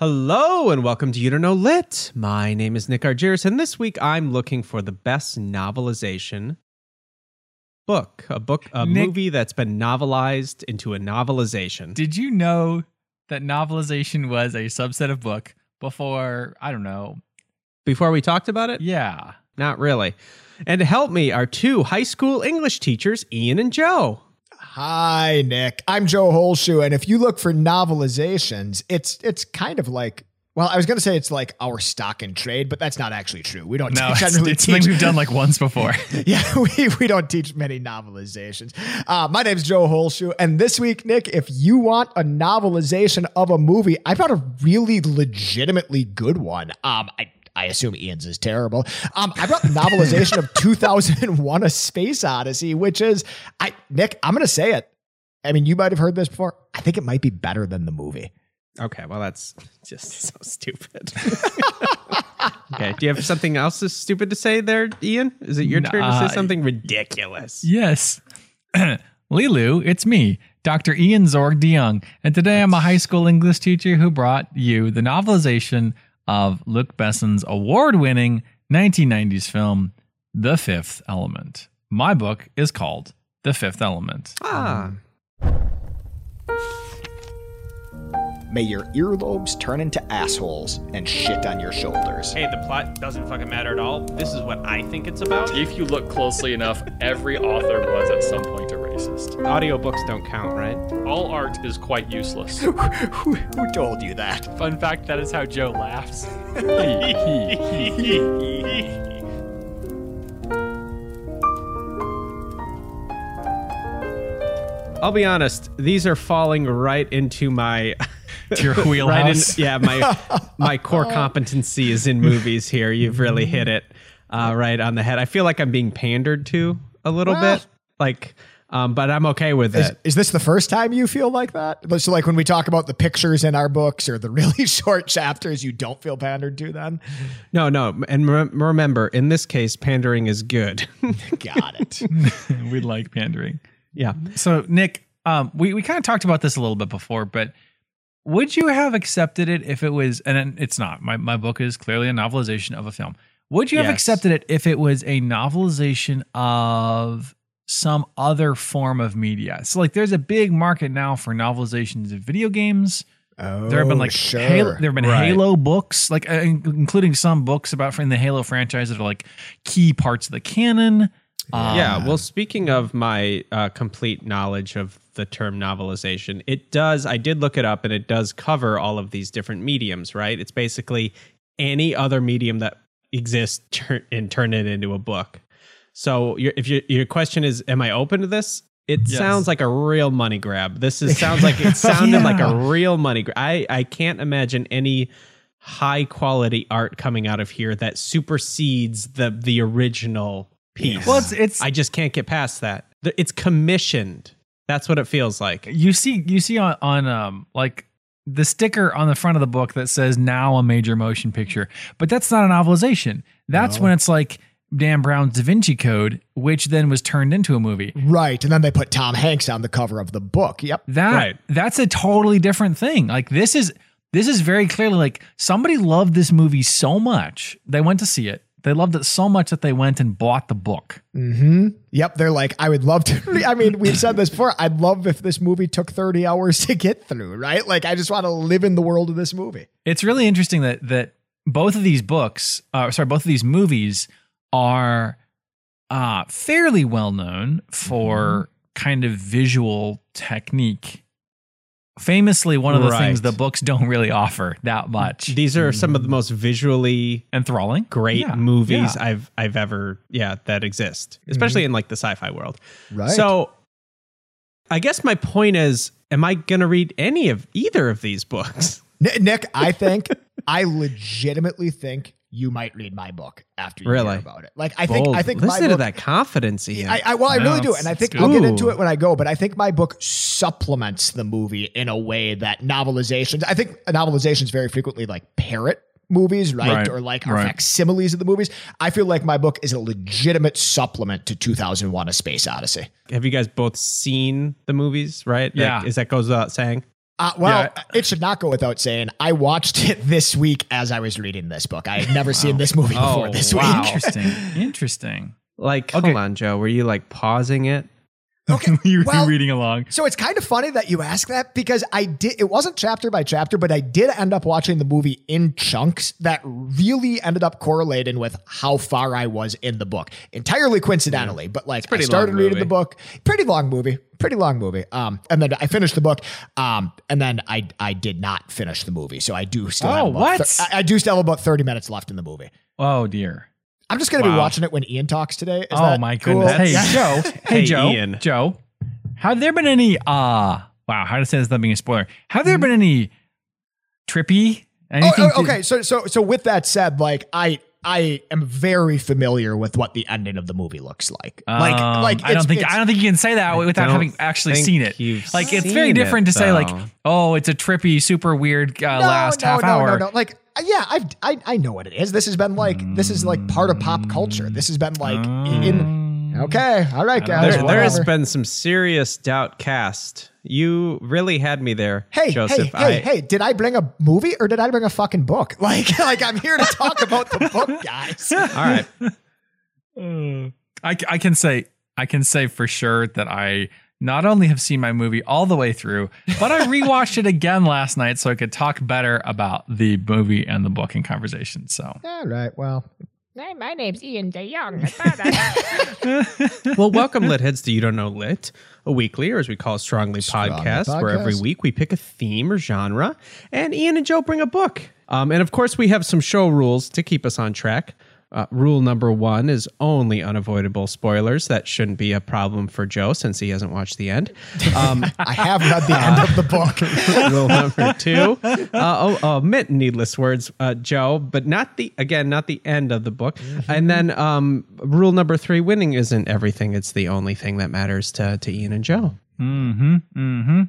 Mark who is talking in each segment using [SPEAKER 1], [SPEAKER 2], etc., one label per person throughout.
[SPEAKER 1] Hello and welcome to You Don't Know Lit. My name is Nick Argyris, and this week I'm looking for the best novelization book. A book, a
[SPEAKER 2] Nick-
[SPEAKER 1] movie that's been novelized into a novelization.
[SPEAKER 2] Did you know that novelization was a subset of book before, I don't know.
[SPEAKER 1] Before we talked about it?
[SPEAKER 2] Yeah.
[SPEAKER 1] Not really. And to help me are two high school English teachers, Ian and Joe.
[SPEAKER 3] Hi, Nick. I'm Joe Holshoe, and if you look for novelizations, it's it's kind of like well, I was going to say it's like our stock and trade, but that's not actually true. We don't
[SPEAKER 2] No, it's,
[SPEAKER 3] generally
[SPEAKER 2] it's
[SPEAKER 3] teach.
[SPEAKER 2] something we've done like once before.
[SPEAKER 3] yeah, we, we don't teach many novelizations. Uh, my name's Joe Holshoe, and this week, Nick, if you want a novelization of a movie, I brought a really legitimately good one. Um, I I assume Ian's is terrible. Um, I brought the novelization of 2001: A Space Odyssey, which is I Nick. I'm gonna say it. I mean, you might have heard this before. I think it might be better than the movie.
[SPEAKER 1] Okay, well, that's just so stupid. okay, do you have something else that's stupid to say there, Ian? Is it your turn to say something ridiculous?
[SPEAKER 2] yes. Leeloo, it's me, Dr. Ian Zorg DeYoung, and today I'm a high school English teacher who brought you the novelization of Luc Besson's award winning 1990s film, The Fifth Element. My book is called The Fifth Element.
[SPEAKER 1] Ah,
[SPEAKER 3] May your earlobes turn into assholes and shit on your shoulders.
[SPEAKER 1] hey, the plot doesn't fucking matter at all. This is what I think it's about.
[SPEAKER 4] If you look closely enough, every author was at some point a racist.
[SPEAKER 1] Audiobooks don't count, right?
[SPEAKER 4] All art is quite useless.
[SPEAKER 3] who, who told you that?
[SPEAKER 4] Fun fact that is how Joe laughs.
[SPEAKER 1] I'll be honest; these are falling right into my
[SPEAKER 2] To your
[SPEAKER 1] right in,
[SPEAKER 2] wheelhouse.
[SPEAKER 1] yeah, my my core competency is in movies. Here, you've really hit it uh, right on the head. I feel like I'm being pandered to a little
[SPEAKER 3] Well-
[SPEAKER 1] bit, like, um, but I'm okay with
[SPEAKER 3] Is,
[SPEAKER 1] it.
[SPEAKER 3] is this the first time you feel like that? So, like when we talk about the pictures in our books or the really short chapters, you don't feel pandered to then?
[SPEAKER 1] No, no, and rem- remember, in this case, pandering is good.
[SPEAKER 3] Got it.
[SPEAKER 2] we like pandering.
[SPEAKER 1] yeah.
[SPEAKER 2] So, Nick, um, we, we kind of talked about this a little bit before, but would you have accepted it if it was, and it's not, my, my book is clearly a novelization of a film. Would you have accepted it if it was a novelization of some other form of media? So, like, there's a big market now for novelizations of video games.
[SPEAKER 3] Oh,
[SPEAKER 2] There have been like
[SPEAKER 3] sure.
[SPEAKER 2] Halo, there have been
[SPEAKER 1] Right.
[SPEAKER 2] Halo books, like uh, including some books about in the Halo franchise that are like key parts of the canon. Um,
[SPEAKER 1] Yeah, well, speaking of my uh, complete knowledge of the term novelization, it does, I did look it up and it does cover all of these different mediums, right? It's basically any other medium that exists turn, and turn it into a book. So your, if your, your question is, am I open to this? It
[SPEAKER 2] Yes.
[SPEAKER 1] sounds like a real money grab. This is sounds like it sounded like a real money grab. I, I can't imagine any high quality art coming out of here that supersedes the the original piece.
[SPEAKER 2] Well, it's it's
[SPEAKER 1] I just can't get past that. It's commissioned. That's what it feels like.
[SPEAKER 2] you see you see on, on um like the sticker on the front of the book that says now a major motion picture but that's not a novelization that's
[SPEAKER 3] No.
[SPEAKER 2] when it's like dan brown's da vinci code which then was turned into a movie
[SPEAKER 3] Right. And then they put Tom Hanks on the cover of the book. Yep.
[SPEAKER 2] that
[SPEAKER 1] Right.
[SPEAKER 2] that's a totally different thing like this is this is very clearly like somebody loved this movie so much they went to see it they loved it so much that they went and bought the book
[SPEAKER 3] Mm-hmm. Yep. They're like, I would love to. I mean, we've said this before. I'd love if this movie took 30 hours to get through, right? Like, I just want to live in the world of this movie.
[SPEAKER 2] it's really interesting that that both of these books, uh, sorry, both of these movies are uh, fairly well known for kind of visual technique. Famously, one of the things the books don't really offer that much.
[SPEAKER 1] These are some of the mm. most visually
[SPEAKER 2] Enthralling,
[SPEAKER 1] great
[SPEAKER 2] Yeah,
[SPEAKER 1] movies
[SPEAKER 2] yeah.
[SPEAKER 1] I've I've ever yeah that exist, especially mm-hmm. in like the sci-fi world.
[SPEAKER 3] Right.
[SPEAKER 1] So I guess my point is am I going to read any of either of these books?
[SPEAKER 3] Nick, I think, I legitimately think you might read my book after you
[SPEAKER 1] Really?
[SPEAKER 3] hear about it. Like, I think, I think
[SPEAKER 1] listen
[SPEAKER 3] my
[SPEAKER 1] to that confidence, Ian.
[SPEAKER 3] I, I well, I
[SPEAKER 2] No,
[SPEAKER 3] really do, and I think. I'll get into it when I go. But I think my book supplements the movie in a way that novelizations. I think novelizations very frequently like parrot movies, right,
[SPEAKER 2] Right,
[SPEAKER 3] or like are
[SPEAKER 2] right.
[SPEAKER 3] facsimiles of the movies. I feel like my book is a legitimate supplement to 2001: A Space Odyssey.
[SPEAKER 1] Have you guys both seen the movies? Right? That-
[SPEAKER 2] Yeah.
[SPEAKER 1] is that goes without saying?
[SPEAKER 3] Uh, well,
[SPEAKER 2] Yeah.
[SPEAKER 3] it should not go without saying, I watched it this week as I was reading this book. I had never seen this movie before
[SPEAKER 1] Oh,
[SPEAKER 3] this
[SPEAKER 1] wow.
[SPEAKER 3] week.
[SPEAKER 2] Interesting. Interesting.
[SPEAKER 1] Like,
[SPEAKER 2] Okay.
[SPEAKER 1] hold on, Joe. Were you like pausing it?
[SPEAKER 3] Okay,
[SPEAKER 2] you
[SPEAKER 3] well-
[SPEAKER 2] were reading along.
[SPEAKER 3] So it's kind of funny that you ask that because I did. It wasn't chapter by chapter, but I did end up watching the movie in chunks that really ended up correlating with how far I was in the book. Entirely coincidentally, but like I started reading the book. Pretty long movie. Pretty long movie. Um, and then I finished the book. Um, and then I I did not finish the movie, so I do still.
[SPEAKER 2] Oh,
[SPEAKER 3] have about
[SPEAKER 2] what?
[SPEAKER 3] thir- I, I do still have about thirty minutes left in the movie.
[SPEAKER 2] Oh dear.
[SPEAKER 3] I'm just gonna be watching it when Ian talks today. Is
[SPEAKER 2] oh
[SPEAKER 3] that
[SPEAKER 2] my
[SPEAKER 3] cool?
[SPEAKER 2] goodness. Hey
[SPEAKER 3] Yeah.
[SPEAKER 2] Joe. Hey,
[SPEAKER 1] Hey,
[SPEAKER 2] Joe.
[SPEAKER 1] Ian.
[SPEAKER 2] Joe. Have there been any uh wow, how to say this without being a spoiler? Have there been any trippy?
[SPEAKER 3] Oh,
[SPEAKER 2] Anything
[SPEAKER 3] oh, okay. So so so with that said, like I I am very familiar with what the ending of the movie looks like. Like
[SPEAKER 2] Um,
[SPEAKER 3] like
[SPEAKER 2] I don't think
[SPEAKER 3] it's-
[SPEAKER 2] I don't think you can say that without having actually seen it.
[SPEAKER 1] you've
[SPEAKER 2] Like it's very different
[SPEAKER 1] it,
[SPEAKER 2] to say like, oh, it's a trippy, super weird uh,
[SPEAKER 3] no,
[SPEAKER 2] last
[SPEAKER 3] no,
[SPEAKER 2] half
[SPEAKER 3] no,
[SPEAKER 2] hour.
[SPEAKER 3] No, no, Like yeah, I've I I know what it is. This has been like this is like part of pop culture. This has been like in oh. Okay, all right, guys.
[SPEAKER 1] There, there has been some serious doubt cast. You really had me there,
[SPEAKER 3] Hey,
[SPEAKER 1] Joseph.
[SPEAKER 3] hey, hey,
[SPEAKER 1] I,
[SPEAKER 3] hey! Did I bring a movie or did I bring a fucking book? Like, like I'm here to talk about the book, guys.
[SPEAKER 1] All right.
[SPEAKER 2] Uh, I, I can say I can say for sure that I not only have seen my movie all the way through, but I rewatched it again last night so I could talk better about the movie and the book in conversation. So
[SPEAKER 3] All right, well,
[SPEAKER 5] Hi, my name's Ian DeYoung. I
[SPEAKER 1] Well, welcome, Litheads, to You Don't Know Lit, a weekly, or as we call it, Strongly,
[SPEAKER 3] Strongly
[SPEAKER 1] podcast, where every week we pick a theme or genre, and Ian and Joe bring a book. Um, and of course, we have some show rules to keep us on track. Uh, rule number one is only unavoidable spoilers. That shouldn't be a problem for Joe since he hasn't watched the end. Um,
[SPEAKER 3] I have read the end of the book.
[SPEAKER 1] rule number two uh, oh, omit needless words uh, joe but not the again not the end of the book and then um, rule number three winning isn't everything it's the only thing that matters to, to ian and joe
[SPEAKER 2] mm-hmm, mm-hmm.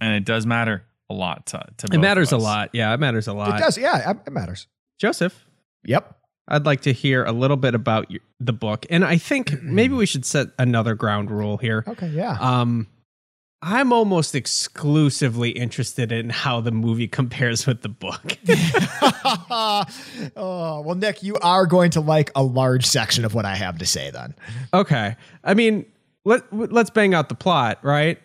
[SPEAKER 2] And it does matter a lot to, to
[SPEAKER 1] it
[SPEAKER 2] both
[SPEAKER 1] matters a
[SPEAKER 2] of us.
[SPEAKER 1] lot yeah it matters a lot
[SPEAKER 3] It does, yeah, it matters.
[SPEAKER 1] joseph
[SPEAKER 3] Yep.
[SPEAKER 1] I'd like to hear a little bit about your, the book and i think maybe we should set another ground rule here
[SPEAKER 3] Okay, yeah.
[SPEAKER 1] um i'm almost exclusively interested in how the movie compares with the book
[SPEAKER 3] oh, well, Nick, you are going to like a large section of what I have to say then.
[SPEAKER 1] Okay. I mean, let let's bang out the plot, right?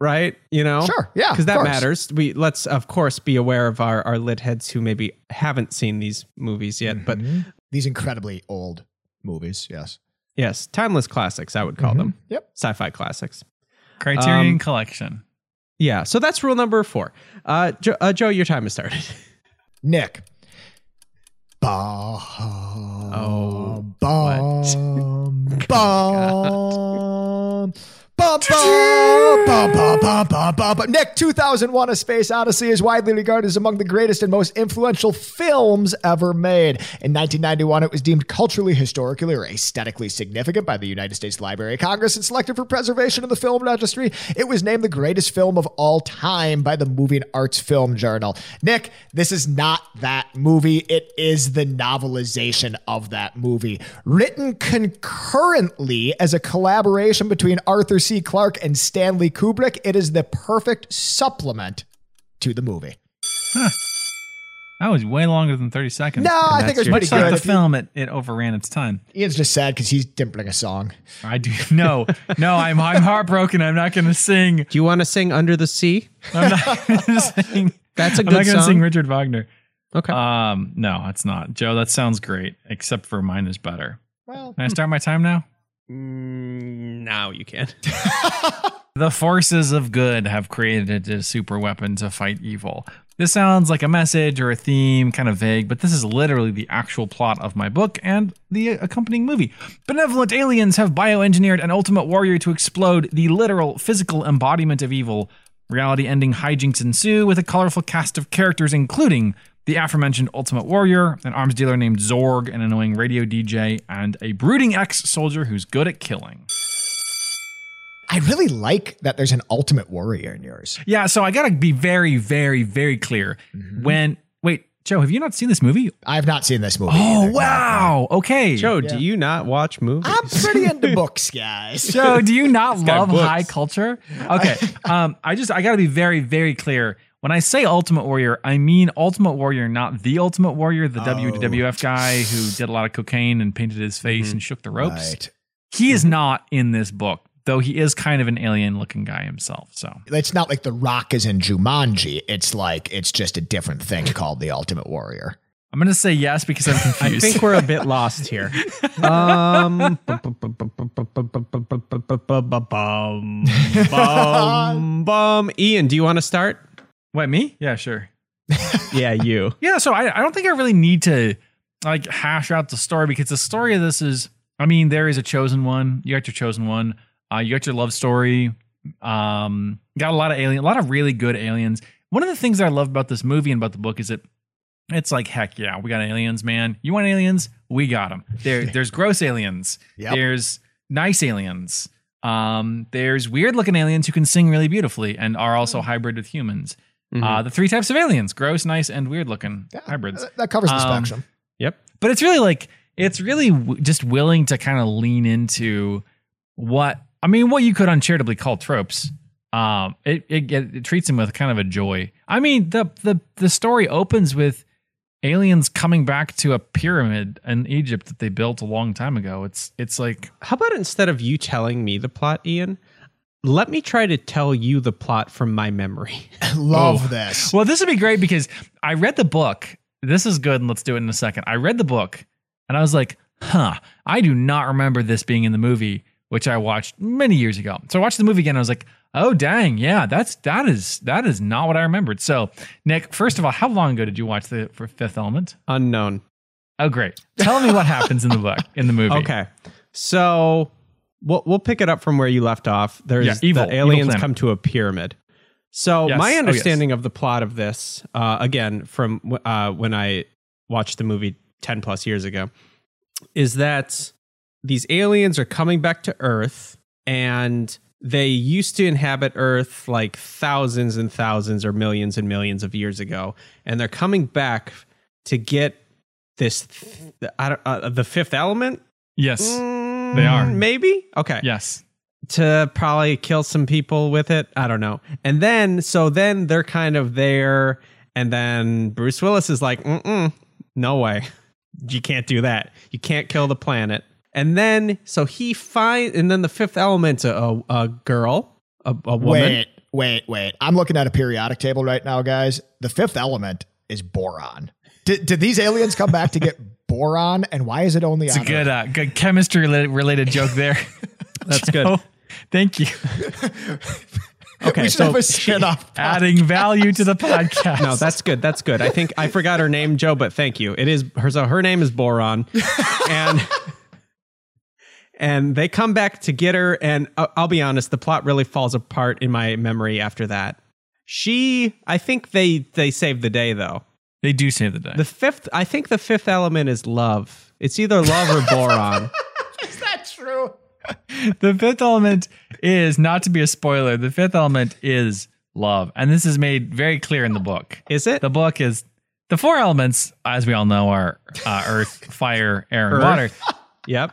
[SPEAKER 1] Right? You know,
[SPEAKER 3] Sure. Yeah,
[SPEAKER 1] because that
[SPEAKER 3] course.
[SPEAKER 1] matters. We let's of course be aware of our our lit heads who maybe haven't seen these movies yet. But
[SPEAKER 3] These incredibly old movies, yes.
[SPEAKER 1] yes, timeless classics. I would call them
[SPEAKER 3] Yep.
[SPEAKER 1] sci-fi classics.
[SPEAKER 2] Criterion
[SPEAKER 1] Um,
[SPEAKER 2] Collection.
[SPEAKER 1] Yeah. So that's rule number four. Uh, jo- uh Joe, your time has started.
[SPEAKER 3] Nick. Ba-
[SPEAKER 1] Oh,
[SPEAKER 3] bum, bum, Nick, 2001 A Space Odyssey is widely regarded as among the greatest and most influential films ever made. In 1991, it was deemed culturally, historically, or aesthetically significant by the United States Library of Congress and selected for preservation in the film registry. It was named the greatest film of all time by the Moving Arts Film Journal. Nick, this is not that movie. It is the novelization of that movie. Written concurrently as a collaboration between Arthur C. Clarke and Stanley Kubrick, it is the perfect supplement to the movie.
[SPEAKER 2] That was way longer than 30 seconds.
[SPEAKER 3] No, I think it was
[SPEAKER 1] your-
[SPEAKER 3] pretty
[SPEAKER 2] It's like the film, it, it overran its time.
[SPEAKER 3] Ian's just sad because he didn't bring a song.
[SPEAKER 2] I do. No, no, I'm, I'm heartbroken. I'm not going to sing.
[SPEAKER 1] Do you want to sing Under the Sea?
[SPEAKER 2] I'm not going to sing.
[SPEAKER 1] That's a
[SPEAKER 2] I'm not going to sing Richard Wagner.
[SPEAKER 1] Okay.
[SPEAKER 2] Um, no, it's not. Joe, that sounds great, except for mine is better.
[SPEAKER 3] Well,
[SPEAKER 2] Can I start my time now?
[SPEAKER 1] Mm, now you can.
[SPEAKER 2] The forces of good have created a super weapon to fight evil. This sounds like a message or a theme, kind of vague, but this is literally the actual plot of my book and the accompanying movie. Benevolent aliens have bioengineered an ultimate warrior to explode the literal physical embodiment of evil. Reality ending hijinks ensue with a colorful cast of characters, including the aforementioned Ultimate Warrior, an arms dealer named Zorg, an annoying radio DJ, and a brooding ex soldier who's good at killing.
[SPEAKER 3] I really like that there's an ultimate warrior in yours.
[SPEAKER 2] Yeah, so I gotta be very, very, very clear. When wait, Joe, have you not seen this movie?
[SPEAKER 3] I have not seen this movie.
[SPEAKER 2] Oh
[SPEAKER 3] either.
[SPEAKER 2] wow. Okay.
[SPEAKER 1] Joe, do you not watch movies?
[SPEAKER 3] I'm pretty into books, guys.
[SPEAKER 2] Joe, do you not love
[SPEAKER 1] books.
[SPEAKER 2] high culture? Okay. Um, I just I gotta be very, very clear. When I say Ultimate Warrior, I mean Ultimate Warrior, not the Ultimate Warrior, the
[SPEAKER 3] Oh.
[SPEAKER 2] WWF guy who did a lot of cocaine and painted his face
[SPEAKER 1] Mhm.
[SPEAKER 2] and shook the ropes.
[SPEAKER 3] Right.
[SPEAKER 2] He is not in this book, though he is kind of an alien looking guy himself. So
[SPEAKER 3] It's not like The Rock is in Jumanji. It's like it's just a different thing called the Ultimate Warrior.
[SPEAKER 2] I'm going to say yes because I'm confused.
[SPEAKER 1] I think we're a bit lost here. Um, bum, bum, bum. Ian, do you want to start?
[SPEAKER 2] What, me? Yeah, sure.
[SPEAKER 1] Yeah, you.
[SPEAKER 2] Yeah, so I, I don't think I really need to like hash out the story because the story of this is I mean, there is a chosen one. You got your chosen one. Uh, you got your love story. Um, got a lot of alien, a lot of really good aliens. One of the things that I love about this movie and about the book is that it's like heck yeah, we got aliens, man. You want aliens? We got them. There, there's gross aliens.
[SPEAKER 3] Yep.
[SPEAKER 2] There's nice aliens. Um, there's weird looking aliens who can sing really beautifully and are also hybrid with humans.
[SPEAKER 1] Mhm.
[SPEAKER 2] Uh, the three types of aliens: gross, nice, and weird looking
[SPEAKER 3] Yeah,
[SPEAKER 2] hybrids.
[SPEAKER 3] That- That covers the
[SPEAKER 2] Um,
[SPEAKER 3] spectrum.
[SPEAKER 1] yep.
[SPEAKER 2] But it's really like it's really w- just willing to kind of lean into what I mean, what you could uncharitably call tropes. Um, it, it it it treats them with kind of a joy. I mean, the the the story opens with aliens coming back to a pyramid in Egypt that they built a long time ago. It's it's like
[SPEAKER 1] How about instead of you telling me the plot, Ian, let me try to tell you the plot from my memory.
[SPEAKER 3] Love
[SPEAKER 2] oh.
[SPEAKER 3] this.
[SPEAKER 2] Well, this would be great because I read the book. This is good, and let's do it in a second. I read the book, and I was like, "Huh, I do not remember this being in the movie, which I watched many years ago." So I watched the movie again. And I was like, "Oh, dang, yeah, that's that is that is not what I remembered." So, Nick, first of all, how long ago did you watch the for Fifth Element?
[SPEAKER 1] Unknown.
[SPEAKER 2] Oh, great. Tell me what happens in the book in the movie.
[SPEAKER 1] Okay. So we'll we'll pick it up from where you left off. There's
[SPEAKER 2] Yeah, evil-
[SPEAKER 1] the aliens come to a pyramid. So
[SPEAKER 2] Yes.
[SPEAKER 1] my
[SPEAKER 2] Oh, yes.
[SPEAKER 1] understanding of the plot of this, uh, again from uh, when I watched the movie ten plus years ago, is that these aliens are coming back to Earth and they used to inhabit Earth like thousands and thousands or millions and millions of years ago, and they're coming back to get this th- I don't, uh, the fifth element.
[SPEAKER 2] Yes.
[SPEAKER 1] Mm,
[SPEAKER 2] They are.
[SPEAKER 1] Mm, maybe okay
[SPEAKER 2] Yes.
[SPEAKER 1] to probably kill some people with it. I don't know. And then so then they're kind of there, and then Bruce Willis is like, Mm-mm, "No way, you can't do that. You can't kill the planet." And then so he find, and then the fifth element, a, a, a girl, a, a woman.
[SPEAKER 3] Wait, wait, wait. I'm looking at a periodic table right now, guys. The fifth element is boron. Did, did these aliens come back to get boron? And why is it only
[SPEAKER 2] It's
[SPEAKER 3] on
[SPEAKER 2] a good uh, good chemistry related, related joke there.
[SPEAKER 1] That's good.
[SPEAKER 2] Thank you.
[SPEAKER 1] Okay,
[SPEAKER 3] we should
[SPEAKER 1] so
[SPEAKER 3] have a spin-off.
[SPEAKER 2] Adding value to the podcast.
[SPEAKER 1] no, that's good. That's good. I think I forgot her name, Joe, but thank you. It is her. So her name is Boron, and and they come back to get her. And I'll, I'll be honest, the plot really falls apart in my memory after that. She, I think they they saved the day though.
[SPEAKER 2] They do save the day.
[SPEAKER 1] The fifth, I think the fifth element is love. It's either love or boron.
[SPEAKER 3] Is that true?
[SPEAKER 2] the fifth element is not to be a spoiler. The fifth element is love, and this is made very clear in the book.
[SPEAKER 1] Is it?
[SPEAKER 2] The book is the four elements, as we all know, are uh, earth, fire, air, and
[SPEAKER 1] Earth.
[SPEAKER 2] water.
[SPEAKER 1] Yep.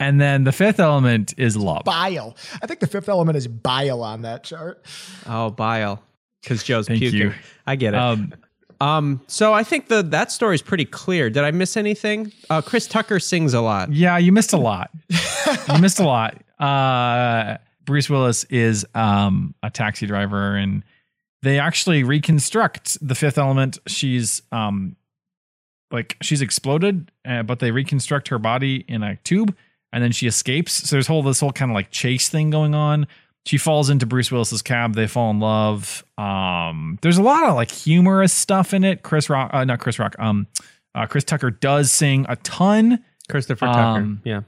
[SPEAKER 2] And then the fifth element is love.
[SPEAKER 3] Bile. I think the fifth element is bile on that chart.
[SPEAKER 1] Oh, bile. Because Joe's
[SPEAKER 2] Thank
[SPEAKER 1] puking.
[SPEAKER 2] you.
[SPEAKER 1] I get it.
[SPEAKER 2] Um,
[SPEAKER 1] Um, so I think the that story is pretty clear. Did I miss anything? Uh, Chris Tucker sings a lot.
[SPEAKER 2] Yeah, you missed a lot. you missed a lot. Uh, Bruce Willis is um, a taxi driver, and they actually reconstruct the fifth element. She's um, like she's exploded, uh, but they reconstruct her body in a tube, and then she escapes. So there's whole this whole kind of like chase thing going on. She falls into Bruce Willis's cab. They fall in love. Um, there's a lot of like humorous stuff in it. Chris Rock, uh, not Chris Rock. Um, uh, Chris Tucker does sing a ton
[SPEAKER 1] Christopher Tucker.
[SPEAKER 2] Um,
[SPEAKER 1] yeah.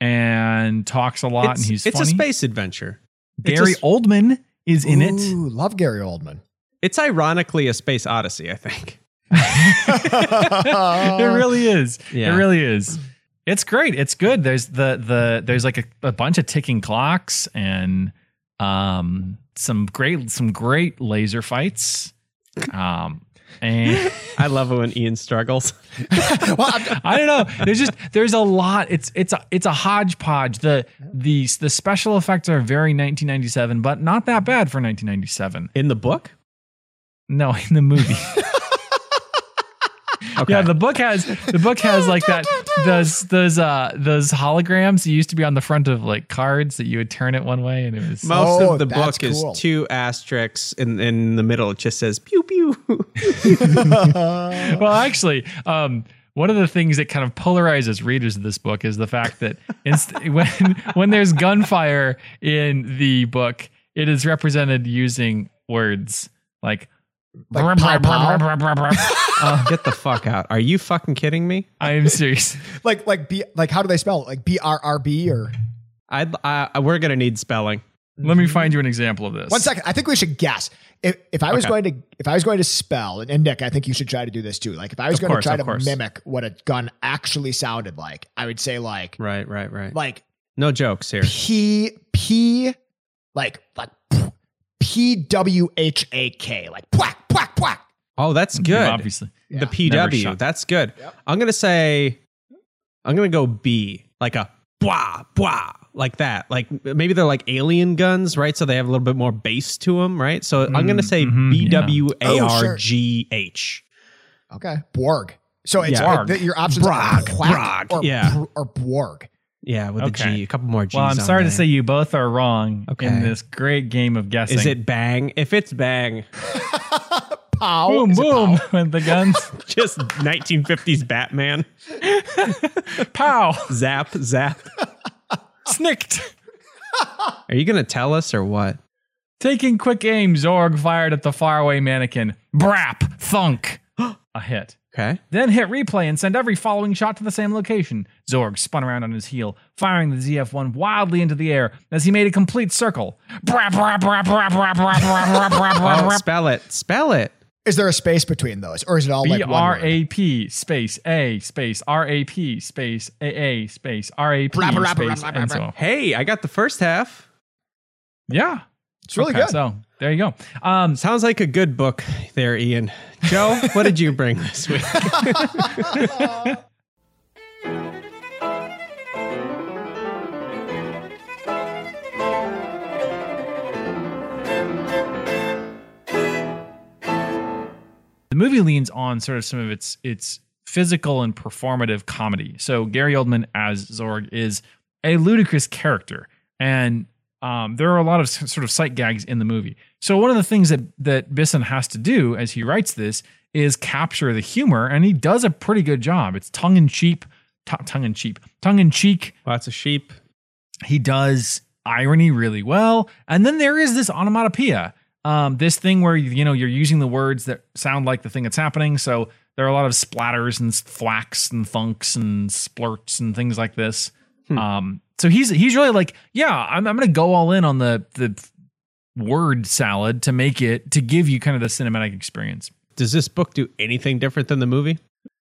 [SPEAKER 2] and talks a lot,
[SPEAKER 1] It's,
[SPEAKER 2] and he's
[SPEAKER 1] it's
[SPEAKER 2] funny.
[SPEAKER 1] a space adventure. it's
[SPEAKER 2] Gary
[SPEAKER 1] a s-
[SPEAKER 2] Oldman is in it.
[SPEAKER 3] Love Gary Oldman.
[SPEAKER 1] It's ironically a space odyssey, I think.
[SPEAKER 2] it really is.
[SPEAKER 1] Yeah.
[SPEAKER 2] It really is. It's great. It's good. There's the the there's like a, a bunch of ticking clocks and um some great some great laser fights. Um and
[SPEAKER 1] I love it when Ian struggles.
[SPEAKER 3] well, I'm-
[SPEAKER 2] I don't know. There's just there's a lot. It's it's a it's a hodgepodge. The the the special effects are very 1997, but not that bad for 1997.
[SPEAKER 1] In the book?
[SPEAKER 2] No, in the movie.
[SPEAKER 1] Okay.
[SPEAKER 2] Yeah, the book has the book has like that those those uh those holograms that used to be on the front of like cards that you would turn it one way and it was
[SPEAKER 1] Most
[SPEAKER 3] Oh,
[SPEAKER 1] of the book
[SPEAKER 3] cool.
[SPEAKER 1] is two asterisks, and in the middle it just says pew pew.
[SPEAKER 2] well actually um one of the things that kind of polarizes readers of this book is the fact that inst- when when there's gunfire in the book, it is represented using words like,
[SPEAKER 3] Like pow pow?
[SPEAKER 2] Uh,
[SPEAKER 1] Get the fuck out! Are you fucking kidding me?
[SPEAKER 2] I am serious.
[SPEAKER 3] like like B like how do they spell it? Like B R R B or
[SPEAKER 1] I'd, I, we're gonna need spelling.
[SPEAKER 2] Let me find you an example of this.
[SPEAKER 3] one second. I think we should guess. If if I was
[SPEAKER 1] Okay.
[SPEAKER 3] going to if I was going to spell and, and Nick, I think you should try to do this too. Like if I was
[SPEAKER 2] Of
[SPEAKER 3] going
[SPEAKER 2] course,
[SPEAKER 3] to try to
[SPEAKER 2] course.
[SPEAKER 3] mimic what a gun actually sounded like, I would say like
[SPEAKER 1] Right, right, right.
[SPEAKER 3] like
[SPEAKER 1] No jokes here.
[SPEAKER 3] P P like like P W H A K like pwack pwack pwack.
[SPEAKER 1] Oh, that's good.
[SPEAKER 2] Obviously.
[SPEAKER 1] The
[SPEAKER 2] Never
[SPEAKER 1] PW. That's good.
[SPEAKER 3] Yep.
[SPEAKER 1] I'm gonna say, I'm gonna go B, like a blah blah, like that. Like maybe they're like alien guns, right? So they have a little bit more bass to them, right? So I'm gonna say
[SPEAKER 2] mhm,
[SPEAKER 1] B
[SPEAKER 2] yeah.
[SPEAKER 3] Oh, sure. Okay, Borg. So it's
[SPEAKER 1] Yeah.
[SPEAKER 3] the- your options are
[SPEAKER 1] Brog,
[SPEAKER 3] quack
[SPEAKER 1] Brog,
[SPEAKER 3] or
[SPEAKER 1] yeah.
[SPEAKER 3] br- or Borg.
[SPEAKER 1] Yeah, with
[SPEAKER 2] Okay.
[SPEAKER 1] a G. A couple more G's.
[SPEAKER 2] Well, I'm
[SPEAKER 1] on
[SPEAKER 2] sorry to say you both are wrong
[SPEAKER 1] Okay.
[SPEAKER 2] in this great game of guessing.
[SPEAKER 1] Is it bang? If it's bang,
[SPEAKER 3] Pow.
[SPEAKER 2] boom
[SPEAKER 3] Is
[SPEAKER 2] boom
[SPEAKER 3] pow?
[SPEAKER 2] with the guns?
[SPEAKER 1] just 1950s Batman.
[SPEAKER 2] Pow!
[SPEAKER 1] Zap, zap.
[SPEAKER 2] Snicked.
[SPEAKER 1] Are you gonna tell us or what?
[SPEAKER 2] Taking quick aim, Zorg fired at the faraway mannequin. Brap! Thunk! A hit.
[SPEAKER 1] Okay.
[SPEAKER 2] Then hit replay and send every following shot to the same location. Zorg spun around on his heel, firing the ZF 1 wildly into the air as he made a complete circle.
[SPEAKER 1] oh, spell it. Spell it.
[SPEAKER 3] Is there a space between those, or is it all like
[SPEAKER 2] R A P space A space R A P space A A space R A P space?
[SPEAKER 1] Hey, I got the first half.
[SPEAKER 2] Yeah.
[SPEAKER 3] It's really
[SPEAKER 2] Okay,
[SPEAKER 3] good.
[SPEAKER 2] So there you go. Um,
[SPEAKER 1] Sounds like a good book there, Ian. Joe, what did you bring this week?
[SPEAKER 2] the movie leans on sort of some of its its physical and performative comedy. So Gary Oldman as Zorg is a ludicrous character, and um, there are a lot of sort of sight gags in the movie. So one of the things that that Bisson has to do as he writes this is capture the humor, and he does a pretty good job. It's tongue in cheek, tongue in cheek, tongue in cheek.
[SPEAKER 1] Lots of sheep.
[SPEAKER 2] He does irony really well, and then there is this onomatopoeia, um, this thing where you know you're using the words that sound like the thing that's happening. So there are a lot of splatters and thwacks and thunks and splurts and things like this. Um, so he's he's really like, yeah, I'm I'm gonna go all in on the the word salad to make it to give you kind of the cinematic experience.
[SPEAKER 1] Does this book do anything different than the movie?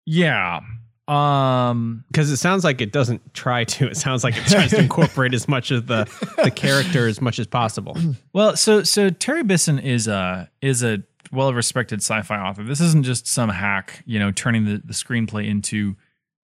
[SPEAKER 2] Yeah. Um
[SPEAKER 1] Because it sounds like it doesn't try to. It sounds like it tries to incorporate as much of the the character as much as possible.
[SPEAKER 2] Well, so so Terry Bisson is a is a well respected sci-fi author. This isn't just some hack, you know, turning the, the screenplay into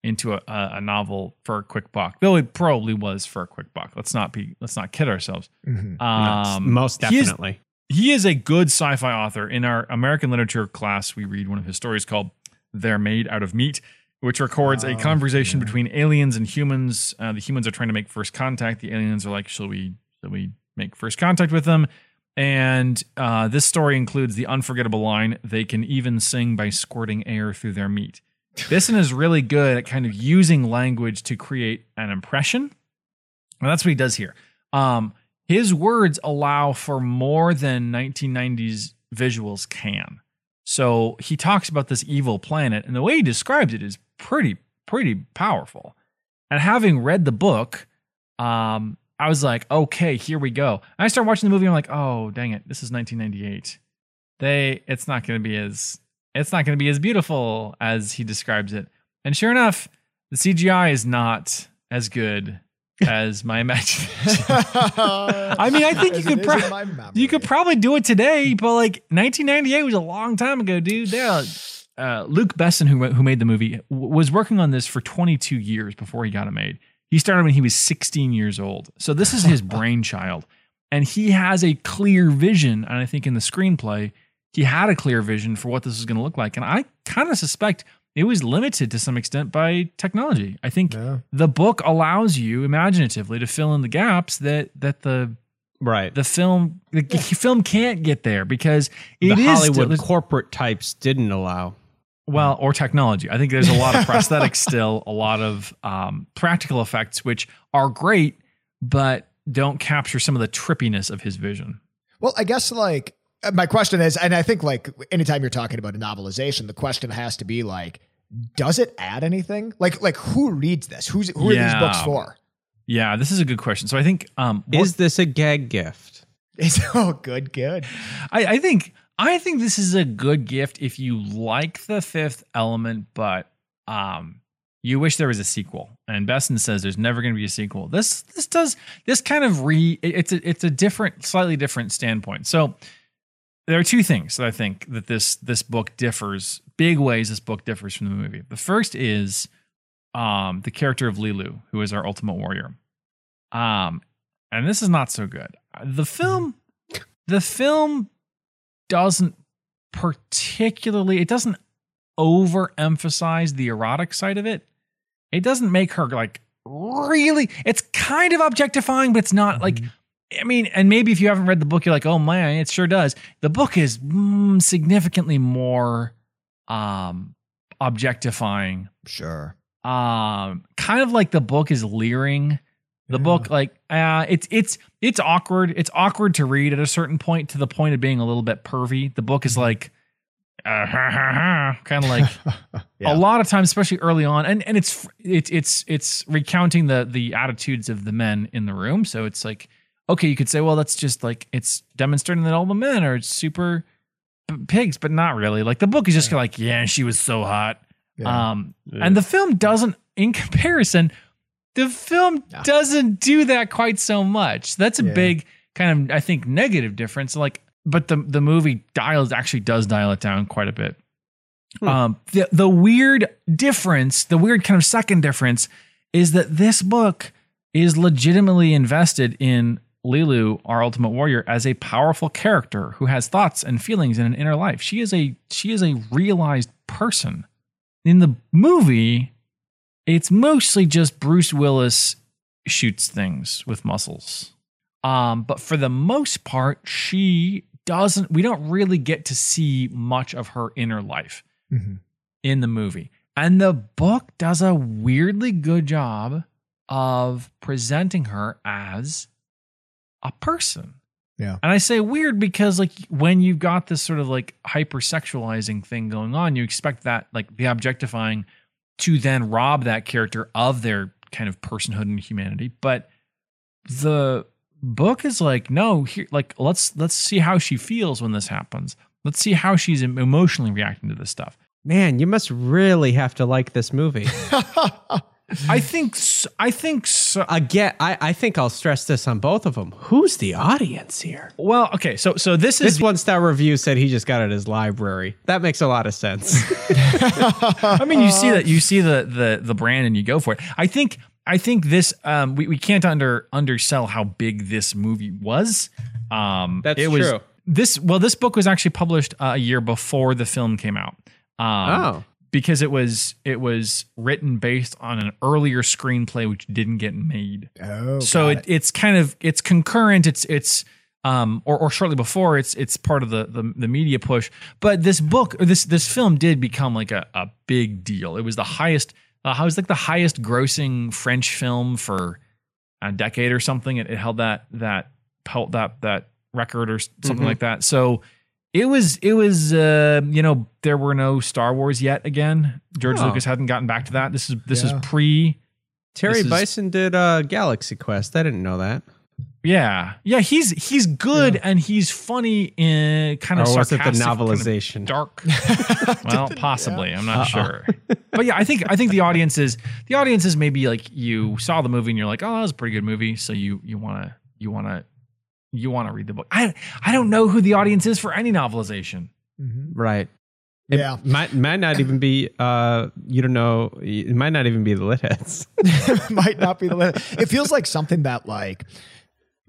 [SPEAKER 2] into a, a a novel for a quick buck. Though it probably was for a quick buck. Let's not be let's not kid ourselves.
[SPEAKER 3] Mhm.
[SPEAKER 2] Um,
[SPEAKER 1] Most
[SPEAKER 2] he is-
[SPEAKER 1] definitely.
[SPEAKER 2] he is a good sci-fi author. In our American literature class, we read one of his stories called "They're Made Out of Meat," which records a
[SPEAKER 3] Oh,
[SPEAKER 2] conversation between aliens and humans. Uh, the humans are trying to make first contact. The aliens are like, "Shall we? Shall we make first contact with them?" And uh, this story includes the unforgettable line, "They can even sing by squirting air through their meat." Bisson is really good at kind of using language to create an impression. And that's what he does here. Um, his words allow for more than 1990s visuals can. So he talks about this evil planet, and the way he describes it is pretty, pretty powerful. And having read the book, um, I was like, okay, here we go. And I start watching the movie. I'm like, oh, dang it, this is 1998. They, it's not going to be as, it's not going to be as beautiful as he describes it. And sure enough, the CGI is not as good as my imagination. I mean, I think you could pro-
[SPEAKER 3] in my memory.
[SPEAKER 2] You could probably do it today, but like 1998 was a long time ago, dude. There, uh, Luc Besson, who who made the movie, w- was working on this for 22 years before he got it made. He started when he was 16 years old, so this is his brainchild, and he has a clear vision. And I think in the screenplay, he had a clear vision for what this was going to look like, and I kind of suspect it was limited to some extent by technology. I think
[SPEAKER 3] Yeah.
[SPEAKER 2] the book allows you imaginatively to fill in the gaps that that the
[SPEAKER 1] Right.
[SPEAKER 2] the film the film can't get there because it
[SPEAKER 1] the
[SPEAKER 2] is
[SPEAKER 1] Hollywood
[SPEAKER 2] still,
[SPEAKER 1] corporate types didn't allow.
[SPEAKER 2] well or technology. I think there's a lot of prosthetics still, a lot of um, practical effects which are great, but don't capture some of the trippiness of his vision.
[SPEAKER 3] Well, I guess like my question is, and I think like anytime you're talking about a novelization, the question has to be like, does it add anything? Like, like who reads this? Who's who are these books for?
[SPEAKER 2] Yeah, this is a good question. So I think um, what-
[SPEAKER 1] Is this a gag gift?
[SPEAKER 3] It's oh, good, good.
[SPEAKER 2] I, I think I think this is a good gift if you like the fifth element, but um you wish there was a sequel. And Besson says there's never going to be a sequel. This this does this kind of re it's a it's a different slightly different standpoint. So there are two things that I think that this this book differs big ways this book differs from the movie. The first is um the character of Leeloo, who is our ultimate warrior. Um and this is not so good. The film the film doesn't particularly it doesn't overemphasize the erotic side of it. It doesn't make her like really it's kind of objectifying, but it's not like I mean, and maybe if you haven't read the book, you're like, oh man, it sure does. The book is mm, significantly more um objectifying
[SPEAKER 3] Sure.
[SPEAKER 2] um kind of like the book is leering the
[SPEAKER 3] Yeah.
[SPEAKER 2] book like uh it's it's it's awkward it's awkward to read at a certain point to the point of being a little bit pervy the book is like uh, kind of like
[SPEAKER 3] Yeah.
[SPEAKER 2] a lot of times especially early on and and it's it's it's it's recounting the the attitudes of the men in the room so it's like okay you could say well that's just like it's demonstrating that all the men are super p- pigs but not really like the book is just like yeah she was so hot
[SPEAKER 3] Yeah.
[SPEAKER 2] um, and the film doesn't, in comparison, the film
[SPEAKER 3] Yeah.
[SPEAKER 2] doesn't do that quite so much. That's a
[SPEAKER 3] Yeah.
[SPEAKER 2] big kind of, I think, negative difference. Like, but the the movie dials actually does dial it down quite a bit.
[SPEAKER 1] Hmm.
[SPEAKER 2] Um, the the weird difference, the weird kind of second difference, is that this book is legitimately invested in Leeloo, our ultimate warrior, as a powerful character who has thoughts and feelings and an inner life. She is a she is a realized person. In the movie, it's mostly just Bruce Willis shoots things with muscles. Um, but for the most part, she doesn't. We don't really get to see much of her inner life
[SPEAKER 3] Mhm.
[SPEAKER 2] in the movie. And the book does a weirdly good job of presenting her as a person.
[SPEAKER 3] Yeah.
[SPEAKER 2] And I say weird because like when you've got this sort of like hypersexualizing thing going on, you expect that like the objectifying to then rob that character of their kind of personhood and humanity. But the book is like, no, here like let's let's see how she feels when this happens. Let's see how she's emotionally reacting to this stuff.
[SPEAKER 1] Man, you must really have to like this movie.
[SPEAKER 2] I think I think so.
[SPEAKER 1] Again, I, I think I'll stress this on both of them. Who's the audience here?
[SPEAKER 2] Well, okay, so so this is
[SPEAKER 1] This one star review said he just got it at his library. That makes a lot of sense.
[SPEAKER 2] I mean, you see that you see the the the brand and you go for it. I think I think this um we, we can't under undersell how big this movie was. Um
[SPEAKER 1] That's
[SPEAKER 2] it was
[SPEAKER 1] true.
[SPEAKER 2] this well this book was actually published uh, a year before the film came out. Um
[SPEAKER 1] oh.
[SPEAKER 2] Because it was it was written based on an earlier screenplay which didn't get made.
[SPEAKER 3] oh,
[SPEAKER 2] so
[SPEAKER 3] got
[SPEAKER 2] it, it's kind of it's concurrent. It's it's um or, or shortly before it's it's part of the, the the media push. But this book or this this film did become like a, a big deal. It was the highest uh, it was like the highest grossing french film for a decade or something. It, it held that that held that that record or something
[SPEAKER 1] Mhm.
[SPEAKER 2] like that. So it was it was uh you know there were no star wars yet again george
[SPEAKER 1] Oh.
[SPEAKER 2] lucas hadn't gotten back to that this is this
[SPEAKER 3] Yeah.
[SPEAKER 2] is pre
[SPEAKER 1] Terry
[SPEAKER 2] is-
[SPEAKER 1] Bisson did uh, Galaxy Quest. I didn't know that.
[SPEAKER 2] Yeah, yeah, he's he's good and he's funny in kind of
[SPEAKER 1] or was it the
[SPEAKER 2] sarcastic, kind of
[SPEAKER 1] novelization?
[SPEAKER 2] dark. well, possibly, I'm not
[SPEAKER 1] Uh-oh.
[SPEAKER 2] sure. But yeah, I think I think the audience is the audience is maybe like you saw the movie and you're like, oh, that was a pretty good movie, so you you want to you want to you want to read the book. I I don't know who the audience is for any novelization.
[SPEAKER 3] Mhm.
[SPEAKER 1] Right. It
[SPEAKER 3] Yeah.
[SPEAKER 1] might might not even be uh you don't know it might not even be the lit heads.
[SPEAKER 3] might not be the limit. It feels like something that like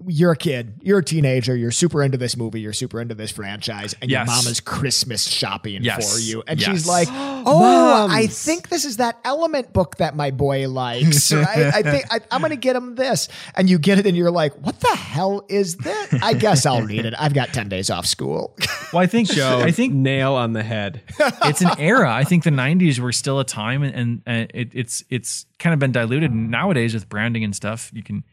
[SPEAKER 3] you're a kid, you're a teenager, you're super into this movie, you're super into this franchise, and
[SPEAKER 2] Yes.
[SPEAKER 3] your mama's Christmas shopping
[SPEAKER 2] Yes.
[SPEAKER 3] for you. And
[SPEAKER 2] Yes.
[SPEAKER 3] she's like, Oh,
[SPEAKER 1] Moms.
[SPEAKER 3] I think this is that element book that my boy likes. I, I think I, I'm going to get him this. And you get it, and you're like, What the hell is this? I guess I'll read it. I've got 10 days off school.
[SPEAKER 2] Well, I think
[SPEAKER 1] Joe,
[SPEAKER 2] I think
[SPEAKER 1] nail on the head.
[SPEAKER 2] it's an era. I think the '90s were still a time, and, and, and it, it's it's kind of been diluted nowadays with branding and stuff. You can,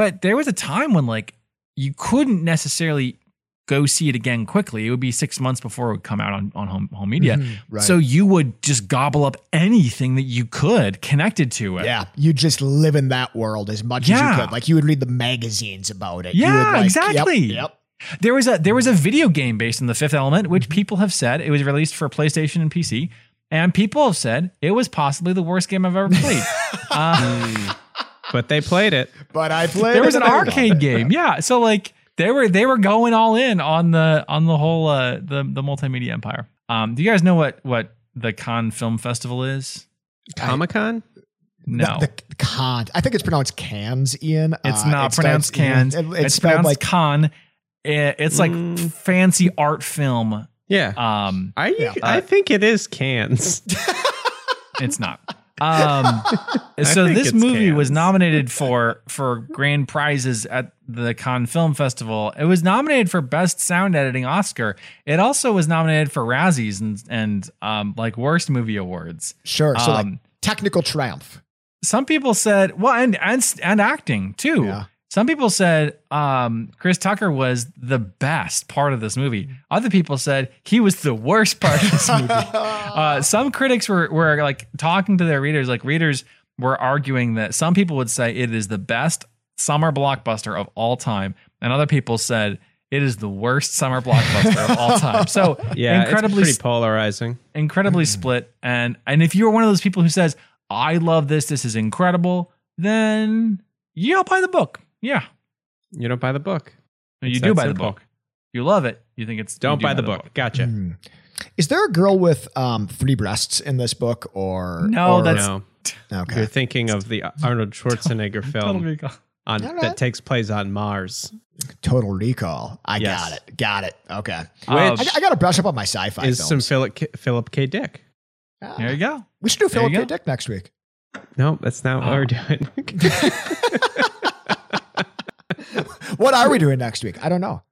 [SPEAKER 2] but there was a time when like you couldn't necessarily go see it again quickly. It would be six months before it would come out on on home home media. Mm-hmm.
[SPEAKER 3] right.
[SPEAKER 2] So you would just gobble up anything that you could connected to it.
[SPEAKER 3] Yeah, you just live in that world as much as you could. Like you would read the magazines about it. You
[SPEAKER 2] Yeah,
[SPEAKER 3] would, like,
[SPEAKER 2] exactly.
[SPEAKER 3] Yep. yep.
[SPEAKER 2] There was a there was a video game based on the Fifth Element, which mm-hmm. people have said it was released for PlayStation and PC, and people have said it was possibly the worst game I've ever played. uh, hmm.
[SPEAKER 1] But they played it.
[SPEAKER 3] But I played.
[SPEAKER 2] there was an arcade game, yeah. So like they were they were going all in on the on the whole uh, the the multimedia empire. Um, do you guys know what what the Cannes Film Festival is?
[SPEAKER 1] Comic Con?
[SPEAKER 2] No,
[SPEAKER 3] The, the Cannes. I think it's pronounced cans, Ian.
[SPEAKER 2] it's
[SPEAKER 3] Uh,
[SPEAKER 2] not
[SPEAKER 3] it
[SPEAKER 2] pronounced
[SPEAKER 3] starts-
[SPEAKER 2] Cannes.
[SPEAKER 3] It,
[SPEAKER 2] it's
[SPEAKER 3] it's spelled
[SPEAKER 2] pronounced
[SPEAKER 3] like
[SPEAKER 2] Con. It- It's like
[SPEAKER 1] Mm.
[SPEAKER 2] fancy art film.
[SPEAKER 1] Yeah.
[SPEAKER 2] Um,
[SPEAKER 1] Are you?
[SPEAKER 3] yeah.
[SPEAKER 1] I think it is cans.
[SPEAKER 2] It's not. Um, so this
[SPEAKER 1] it's
[SPEAKER 2] movie was nominated for for grand prizes at the Cannes Film Festival. It was nominated for Best Sound Editing Oscar. It also was nominated for Razzies and and um, like worst movie awards.
[SPEAKER 3] sure. So like
[SPEAKER 2] Um,
[SPEAKER 3] technical triumph.
[SPEAKER 2] Some people said, well, and and and acting too.
[SPEAKER 3] Yeah.
[SPEAKER 2] Some people said um, Chris Tucker was the best part of this movie. Other people said he was the worst part of this movie. uh, some critics were were like talking to their readers. Like readers were arguing that some people would say it is the best summer blockbuster of all time, and other people said it is the worst summer blockbuster of all time. So
[SPEAKER 1] Yeah,
[SPEAKER 2] incredibly
[SPEAKER 1] it's pretty polarizing.
[SPEAKER 2] incredibly split. And and if you're one of those people who says I love this, this is incredible, then you'll buy the book. Yeah,
[SPEAKER 1] You don't buy the book.
[SPEAKER 2] you
[SPEAKER 1] It's
[SPEAKER 2] do buy
[SPEAKER 1] simple.
[SPEAKER 2] the book. You love it. You think it's
[SPEAKER 1] Don't
[SPEAKER 2] do
[SPEAKER 1] buy the book. Gotcha.
[SPEAKER 3] Hmm. Is there a girl with um, three breasts in this book, or
[SPEAKER 2] No,
[SPEAKER 3] or-
[SPEAKER 2] that's-
[SPEAKER 1] no,
[SPEAKER 3] okay.
[SPEAKER 1] you're thinking of the Arnold Schwarzenegger film on
[SPEAKER 3] All right.
[SPEAKER 1] that takes place on Mars.
[SPEAKER 3] Total Recall. I
[SPEAKER 1] Yes.
[SPEAKER 3] got it. Got it. Okay.
[SPEAKER 2] Um,
[SPEAKER 3] I, I got to brush up on my sci-fi
[SPEAKER 1] Is
[SPEAKER 3] films.
[SPEAKER 1] some Philip K, Philip K. Dick?
[SPEAKER 3] Ah,
[SPEAKER 2] There you go.
[SPEAKER 3] we should do
[SPEAKER 2] There
[SPEAKER 3] Philip K. Dick next week.
[SPEAKER 1] No, that's not what
[SPEAKER 2] Oh.
[SPEAKER 1] we're doing.
[SPEAKER 3] What are we doing next week? I don't know.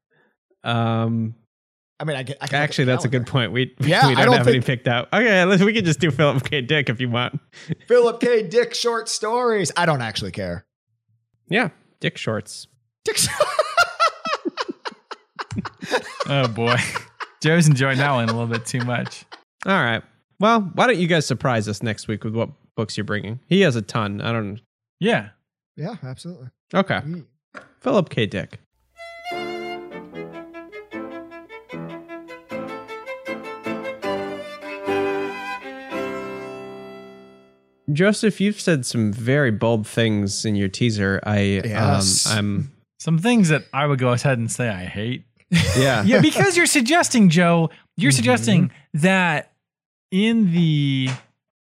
[SPEAKER 1] um,
[SPEAKER 3] I mean, I get. I can
[SPEAKER 1] actually,
[SPEAKER 3] the
[SPEAKER 1] that's a good point. We
[SPEAKER 3] Yeah,
[SPEAKER 1] we don't,
[SPEAKER 3] don't
[SPEAKER 1] have any picked out. Okay, let's, we can just do Philip K. Dick if you want.
[SPEAKER 3] Philip K. Dick short stories. I don't actually care.
[SPEAKER 1] Yeah, Dick shorts.
[SPEAKER 3] Dick. Shorts.
[SPEAKER 2] Oh boy, Joe's enjoying that one a little bit too much.
[SPEAKER 1] All right. Well, why don't you guys surprise us next week with what books you're bringing? He has a ton. I don't.
[SPEAKER 2] Yeah.
[SPEAKER 3] yeah, absolutely.
[SPEAKER 1] Okay, Philip K. Dick. Joseph, you've said some very bold things in your teaser. I
[SPEAKER 3] Yes.
[SPEAKER 1] um I'm
[SPEAKER 2] Some things that I would go ahead and say I hate.
[SPEAKER 1] yeah.
[SPEAKER 2] Yeah, because you're suggesting, Joe, you're suggesting that in the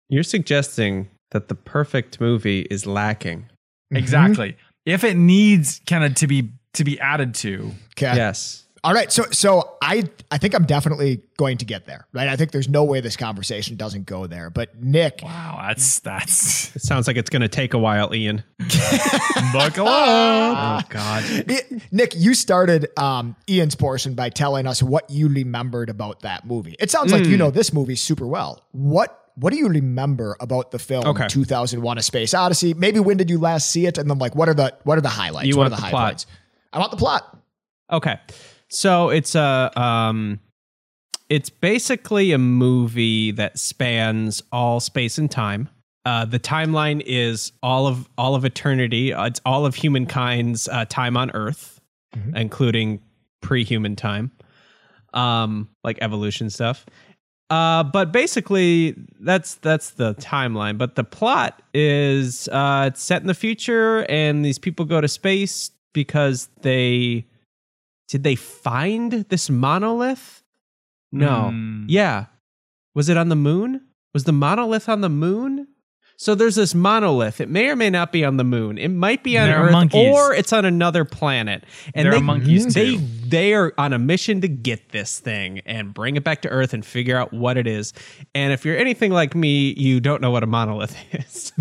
[SPEAKER 1] You're suggesting that the perfect movie is lacking.
[SPEAKER 2] exactly if it needs kind of to be to be added to.
[SPEAKER 3] Okay.
[SPEAKER 1] Yes.
[SPEAKER 3] All right. So so I I think I'm definitely going to get there. Right. I think there's no way this conversation doesn't go there. But Nick,
[SPEAKER 2] Wow, that's that's
[SPEAKER 1] It sounds like it's going to take a while, Ian.
[SPEAKER 2] buckle up.
[SPEAKER 1] Oh God.
[SPEAKER 3] I- Nick, you started um, Ian's portion by telling us what you remembered about that movie. It sounds like you
[SPEAKER 1] Hmm.
[SPEAKER 3] know this movie super well. What what do you remember about the film
[SPEAKER 1] Okay.
[SPEAKER 3] 2001: A Space Odyssey? Maybe when did you last see it? And then like what are the what are the highlights?
[SPEAKER 1] You
[SPEAKER 3] what
[SPEAKER 1] want
[SPEAKER 3] are the,
[SPEAKER 1] the
[SPEAKER 3] high
[SPEAKER 1] plot.
[SPEAKER 3] I want the plot.
[SPEAKER 1] Okay. So it's a um it's basically a movie that spans all space and time. Uh, the timeline is all of all of eternity. Uh, it's all of humankind's uh, time on Earth,
[SPEAKER 3] Mhm.
[SPEAKER 1] including pre-human time, um, like evolution stuff. Uh, but basically, that's that's the timeline. But the plot is uh, it's set in the future, and these people go to space because they did they find this monolith? No.
[SPEAKER 2] Hmm.
[SPEAKER 1] Yeah. Was it on the moon? Was the monolith on the moon? So there's this monolith. It may or may not be on the moon. It might be on
[SPEAKER 2] There
[SPEAKER 1] Earth,
[SPEAKER 2] monkeys.
[SPEAKER 1] or it's on another planet. And
[SPEAKER 2] There
[SPEAKER 1] they,
[SPEAKER 2] are monkeys,
[SPEAKER 1] They
[SPEAKER 2] too.
[SPEAKER 1] they are on a mission to get this thing and bring it back to Earth and figure out what it is. And if you're anything like me, you don't know what a monolith is.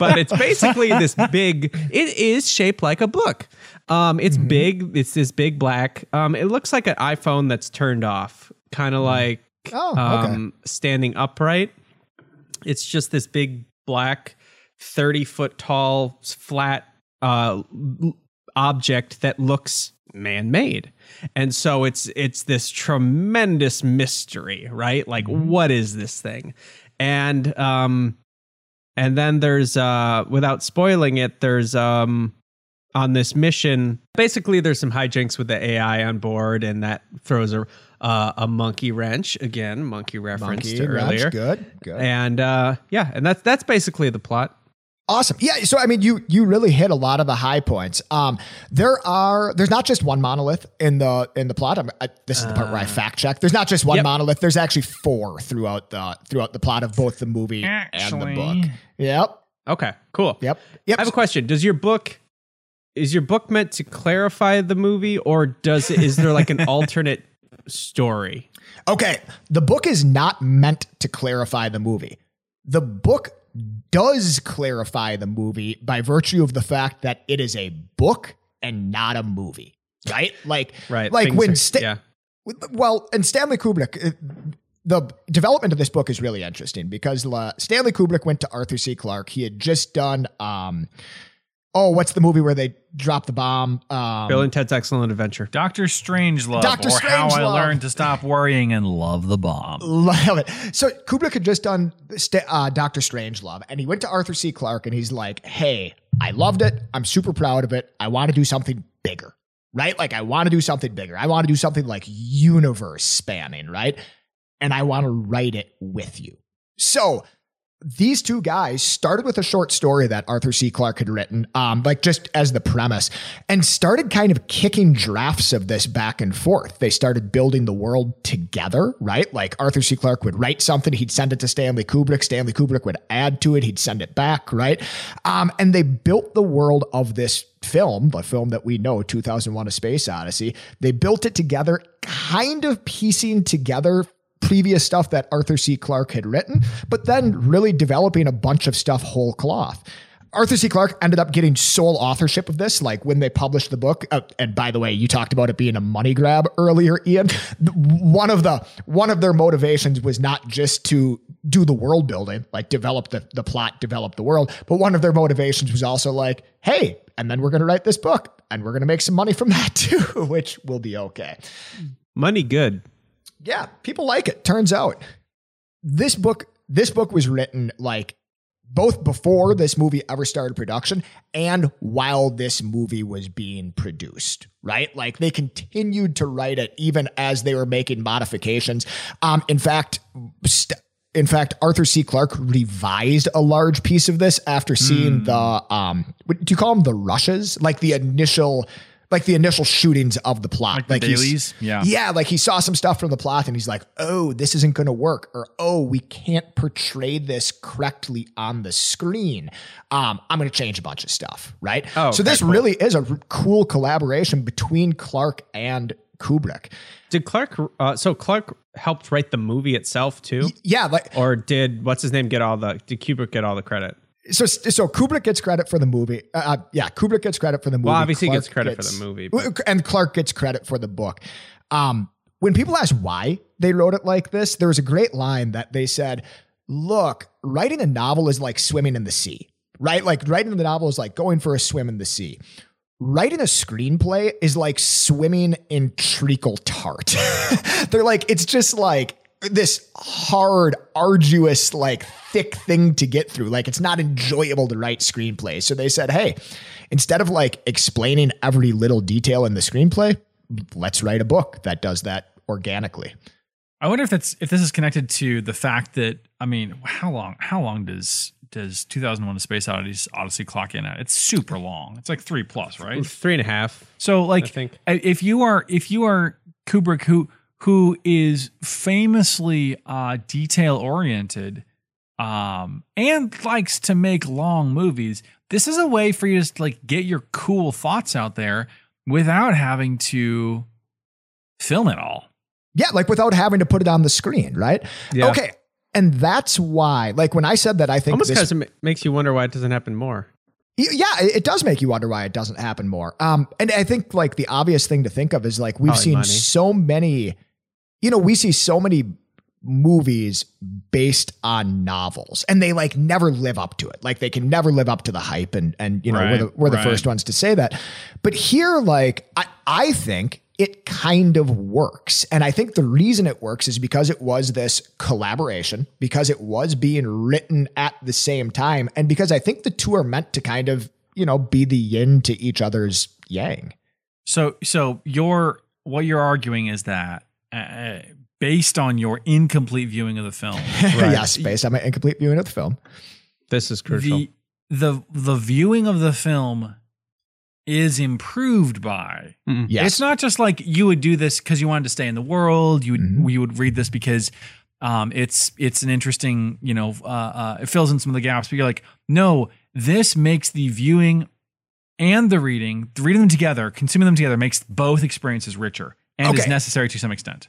[SPEAKER 1] but it's basically this big. It is shaped like a book. Um, it's big. It's this big black. Um, it looks like an iPhone that's turned off, kind of like
[SPEAKER 3] Oh, okay.
[SPEAKER 1] um, standing upright. It's just this big black, 30 foot tall, flat uh, object that looks man made. And so it's it's this tremendous mystery, right? Like what is this thing? And um and then there's uh without spoiling it, there's um on this mission, basically there's some hijinks with the AI on board and that throws a uh, a monkey wrench again, monkey reference
[SPEAKER 3] Monkey
[SPEAKER 1] to
[SPEAKER 3] wrench,
[SPEAKER 1] earlier.
[SPEAKER 3] Good, good.
[SPEAKER 1] And uh yeah, and that's that's basically the plot.
[SPEAKER 3] Awesome. Yeah. So I mean, you you really hit a lot of the high points. Um, there are there's not just one monolith in the in the plot. I'm, I, this is the part where I fact check. There's not just one
[SPEAKER 1] Uh. Yep.
[SPEAKER 3] monolith. There's actually four throughout the throughout the plot of both the movie and the book. Yep.
[SPEAKER 1] Okay, cool.
[SPEAKER 3] Yep. Yep.
[SPEAKER 1] I have a question. Does your book is your book meant to clarify the movie or does it is there like an alternate story?
[SPEAKER 3] Okay, the book is not meant to clarify the movie. The book does clarify the movie by virtue of the fact that it is a book and not a movie, right? Like,
[SPEAKER 1] Right.
[SPEAKER 3] like
[SPEAKER 1] things
[SPEAKER 3] when
[SPEAKER 1] are-
[SPEAKER 3] Sta-
[SPEAKER 1] yeah.
[SPEAKER 3] well, and Stanley Kubrick. uh, The development of this book is really interesting because uh, Stanley Kubrick went to Arthur C. Clarke. He had just done, um, oh, what's the movie where they drop the bomb? Um,
[SPEAKER 1] Bill and Ted's Excellent Adventure.
[SPEAKER 2] Doctor Strangelove,
[SPEAKER 3] Dr.
[SPEAKER 2] or How I Learned to Stop Worrying and Love the Bomb.
[SPEAKER 3] Love it. So Kubrick had just done st- uh, Doctor Strangelove, and he went to Arthur C. Clarke, and he's like, "Hey, I loved it. I'm super proud of it. I want to do something bigger, right? Like, I want to do something bigger. I want to do something like universe spanning, right? And I want to write it with you." So these two guys started with a short story that Arthur C. Clarke had written, um, like just as the premise, and started kind of kicking drafts of this back and forth. They started building the world together, right? Like Arthur C. Clarke would write something, he'd send it to Stanley Kubrick. Stanley Kubrick would add to it, he'd send it back, right? Um, and they built the world of this film, the film that we know, 2001 A Space Odyssey. They built it together, kind of piecing together previous stuff that Arthur C. Clarke had written, but then really developing a bunch of stuff whole cloth. Arthur C. Clarke ended up getting sole authorship of this, like when they published the book. Uh, and by the way, you talked about it being a money grab earlier, Ian. One of the one of their motivations was not just to do the world building, like develop the, the plot, develop the world, but one of their motivations was also like, hey, and then we're going to write this book, and we're going to make some money from that too, which will be okay
[SPEAKER 1] Money good.
[SPEAKER 3] Yeah, people like it. Turns out this book this book was written like both before this movie ever started production and while this movie was being produced, right? Like they continued to write it even as they were making modifications. Um, in fact, st- in fact, Arthur C. Clarke revised a large piece of this after seeing
[SPEAKER 2] Hmm.
[SPEAKER 3] the um, what do you call them? The rushes, like the initial, like the initial shootings of the plot,
[SPEAKER 2] Like the dailies? Yeah.
[SPEAKER 3] yeah, like he saw some stuff from the plot and he's like, oh, this isn't going to work. Or, oh, we can't portray this correctly on the screen. Um, I'm going to change a bunch of stuff, right?
[SPEAKER 1] Oh,
[SPEAKER 3] so
[SPEAKER 1] okay,
[SPEAKER 3] this
[SPEAKER 1] cool.
[SPEAKER 3] really is a r- cool collaboration between Clarke and Kubrick.
[SPEAKER 1] Did Clarke uh, so Clarke helped write the movie itself too?
[SPEAKER 3] Yeah, like
[SPEAKER 1] Or did what's his name get all the did Kubrick get all the credit?
[SPEAKER 3] So so Kubrick gets credit for the movie. Uh, yeah, Kubrick gets credit for the movie.
[SPEAKER 1] Well, obviously
[SPEAKER 3] Clarke
[SPEAKER 1] gets credit for the movie, but-
[SPEAKER 3] and Clarke gets credit for the book. Um, when people ask why they wrote it like this, there was a great line that they said, "Look, writing a novel is like swimming in the sea, right? Like writing the novel is like going for a swim in the sea." Writing a screenplay is like swimming in treacle tart. They're like, it's just like this hard, arduous, like thick thing to get through. Like it's not enjoyable to write screenplays. So they said, hey, instead of like explaining every little detail in the screenplay, let's write a book that does that organically.
[SPEAKER 2] I wonder if that's if this is connected to the fact that I mean, how long how long does does 2001: A Space Odyssey, Odyssey clock in at? It's super long. It's like three plus, right?
[SPEAKER 1] Three and a half.
[SPEAKER 2] So like
[SPEAKER 1] I think.
[SPEAKER 2] if you are if you are Kubrick who who is famously uh, detail oriented, um, and likes to make long movies, this is a way for you to like get your cool thoughts out there without having to film it all.
[SPEAKER 3] Yeah, like without having to put it on the screen, right?
[SPEAKER 1] Yeah.
[SPEAKER 3] Okay. And that's why, like when I said that, I think
[SPEAKER 1] Almost
[SPEAKER 3] this,
[SPEAKER 1] kind of makes you wonder why it doesn't happen more.
[SPEAKER 3] Yeah, it it does make you wonder why it doesn't happen more. Um, and I think like the obvious thing to think of is like we've
[SPEAKER 1] Probably
[SPEAKER 3] seen
[SPEAKER 1] money.
[SPEAKER 3] so many, you know, we see so many movies based on novels, and they like never live up to it. Like they can never live up to the hype, and and you know we're the we're the
[SPEAKER 2] right.
[SPEAKER 3] first ones to say that. But here, like I I think it kind of works. And I think the reason it works is because it was this collaboration, because it was being written at the same time, and because I think the two are meant to kind of, you know, be the yin to each other's yang.
[SPEAKER 2] So, so your what you're arguing is that uh, based on your incomplete viewing of the film,
[SPEAKER 3] yes, based on my incomplete viewing of the film.
[SPEAKER 1] This is crucial.
[SPEAKER 2] the the the viewing of the film is improved by
[SPEAKER 1] Mm.
[SPEAKER 3] Yes.
[SPEAKER 2] It's not just like you would do this because you wanted to stay in the world. You would
[SPEAKER 3] Mhm.
[SPEAKER 2] you would read this because um, it's it's an interesting you know uh, uh, it fills in some of the gaps. But you're like, no, this makes the viewing and the reading, reading them together, consuming them together, makes both experiences richer and is necessary to some extent.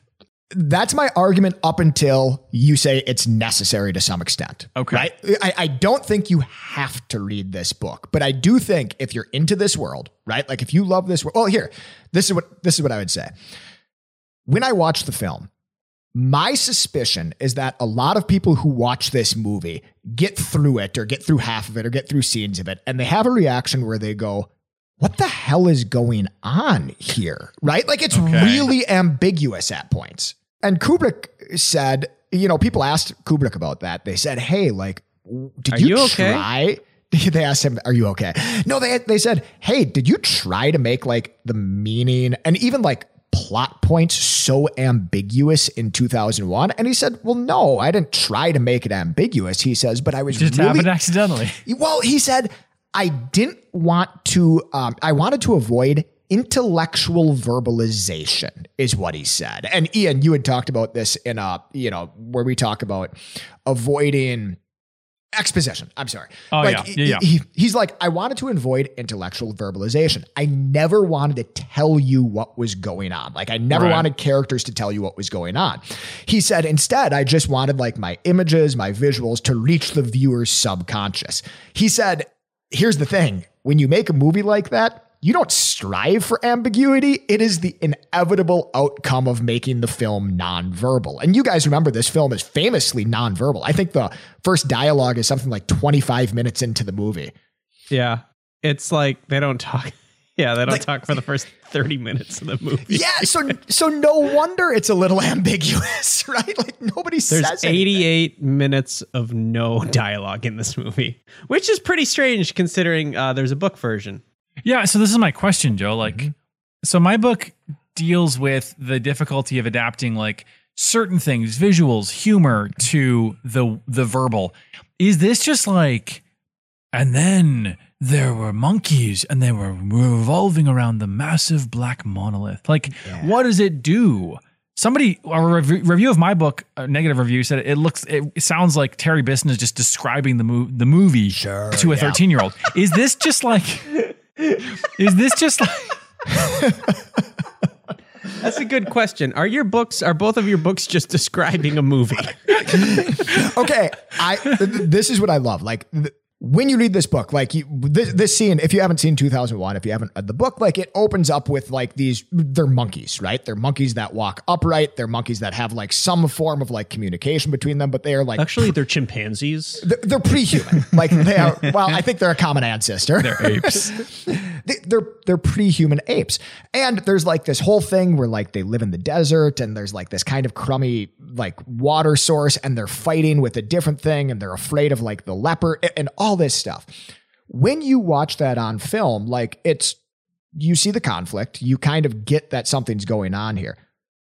[SPEAKER 3] That's my argument up until you say it's necessary to some extent.
[SPEAKER 2] Okay.
[SPEAKER 3] Right? I, I don't think you have to read this book, but I do think if you're into this world, right? Like if you love this world, well, here, this is what this is what I would say. When I watch the film, my suspicion is that a lot of people who watch this movie get through it or get through half of it or get through scenes of it and they have a reaction where they go, what the hell is going on here? Right? Like it's
[SPEAKER 2] Okay.
[SPEAKER 3] really ambiguous at points. And Kubrick said, you know, people asked Kubrick about that. They said, hey, like, did you,
[SPEAKER 1] you okay?
[SPEAKER 3] try? They asked him, "Are you okay?" No, they they said, "Hey, did you try to make like the meaning and even like plot points so ambiguous in 2001?" And he said, "Well, no, I didn't try to make it ambiguous." He says, "But I was
[SPEAKER 2] Just
[SPEAKER 3] really
[SPEAKER 2] happened accidentally.
[SPEAKER 3] well, he said, I didn't want to, um, I wanted to avoid intellectual verbalization, is what he said. And Ian, you had talked about this in a, you know, where we talk about avoiding exposition. I'm sorry.
[SPEAKER 2] Oh,
[SPEAKER 3] like,
[SPEAKER 2] yeah. Yeah, yeah.
[SPEAKER 3] he- he's like, I wanted to avoid intellectual verbalization. I never wanted to tell you what was going on. Like, I never
[SPEAKER 2] Right.
[SPEAKER 3] wanted characters to tell you what was going on. He said, instead, I just wanted like my images, my visuals to reach the viewer's subconscious. He said, here's the thing when you make a movie like that, you don't strive for ambiguity. It is the inevitable outcome of making the film nonverbal. And you guys remember this film is famously nonverbal. I think the first dialogue is something like 25 minutes into the movie.
[SPEAKER 1] Yeah. It's like they don't talk. Yeah, they don't
[SPEAKER 3] Like-
[SPEAKER 1] talk for the first 30 minutes of the movie.
[SPEAKER 3] Yeah, so so no wonder it's a little ambiguous, right? Like nobody
[SPEAKER 1] There's
[SPEAKER 3] says anything.
[SPEAKER 1] 88 minutes of no dialogue in this movie, which is pretty strange considering uh, there's a book version.
[SPEAKER 2] Yeah, so this is my question, Joe. Like, so my book deals with the difficulty of adapting like certain things, visuals, humor to the the verbal. Is this just like and then there were monkeys and they were revolving around the massive black monolith. Like, what does it do? Somebody, a rev- review of my book, a negative review, said it looks, it sounds like Terry Bisson is just describing the, mo- the movie
[SPEAKER 3] Sure,
[SPEAKER 2] to a
[SPEAKER 3] yeah.
[SPEAKER 2] 13 year old. Is this just like, is this just like,
[SPEAKER 1] That's a good question. Are your books, are both of your books just describing a movie?
[SPEAKER 3] okay, I th- th- this is what I love. Like th- when you read this book, like you, this, this scene, if you haven't seen 2001, if you haven't read the book, like it opens up with like these, they're monkeys, right? They're monkeys that walk upright. They're monkeys that have like some form of like communication between them, but they are like
[SPEAKER 1] Actually, they're chimpanzees.
[SPEAKER 3] they're, they're pre-human. like they are. Well, I think they're a common ancestor.
[SPEAKER 2] they're apes?
[SPEAKER 3] they, they're they're pre-human apes and there's like this whole thing where like they live in the desert and there's like this kind of crummy like water source and they're fighting with a different thing and they're afraid of like the leopard a- and all this stuff when you watch that on film like it's you see the conflict you kind of get that something's going on here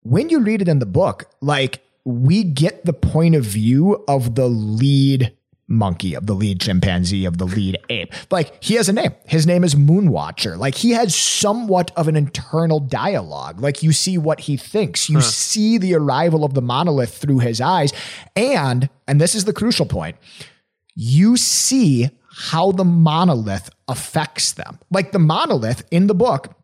[SPEAKER 3] when you read it in the book like we get the point of view of the lead monkey, of the lead chimpanzee, of the lead ape. Like he has a name. His name is Moonwatcher. Like he has somewhat of an internal dialogue. Like you see what he thinks. You see the arrival of the monolith through his eyes. And, and this is the crucial point, you see how the monolith affects them. Like the monolith in the book,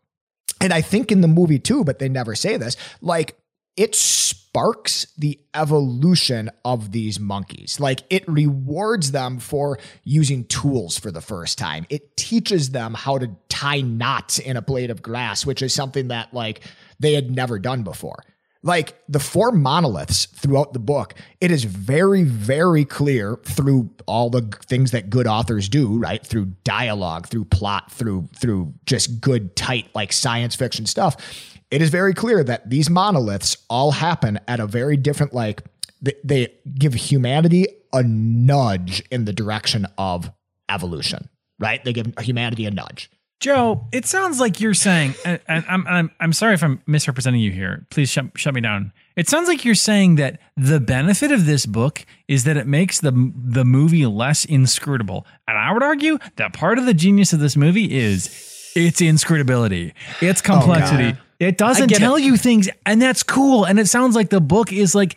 [SPEAKER 3] and I think in the movie too, but they never say this, like it sparks the evolution of these monkeys. Like it rewards them for using tools for the first time. It teaches them how to tie knots in a blade of grass, which is something that like they had never done before. Like the four monoliths throughout the book, it is very, very clear through all the things that good authors do, right? Through dialogue, through plot, through through just good, tight, like science fiction stuff. It is very clear that these monoliths all happen at a very different, like they, they give humanity a nudge in the direction of evolution, right? They give humanity a nudge.
[SPEAKER 2] Joe, it sounds like you're saying, and, and I'm, I'm I'm sorry if I'm misrepresenting you here. Please shut shut me down. It sounds like you're saying that the benefit of this book is that it makes the the movie less inscrutable, and I would argue that part of the genius of this movie is its inscrutability, its complexity. it doesn't tell
[SPEAKER 1] it.
[SPEAKER 2] you things, and that's cool. And it sounds like the book is like.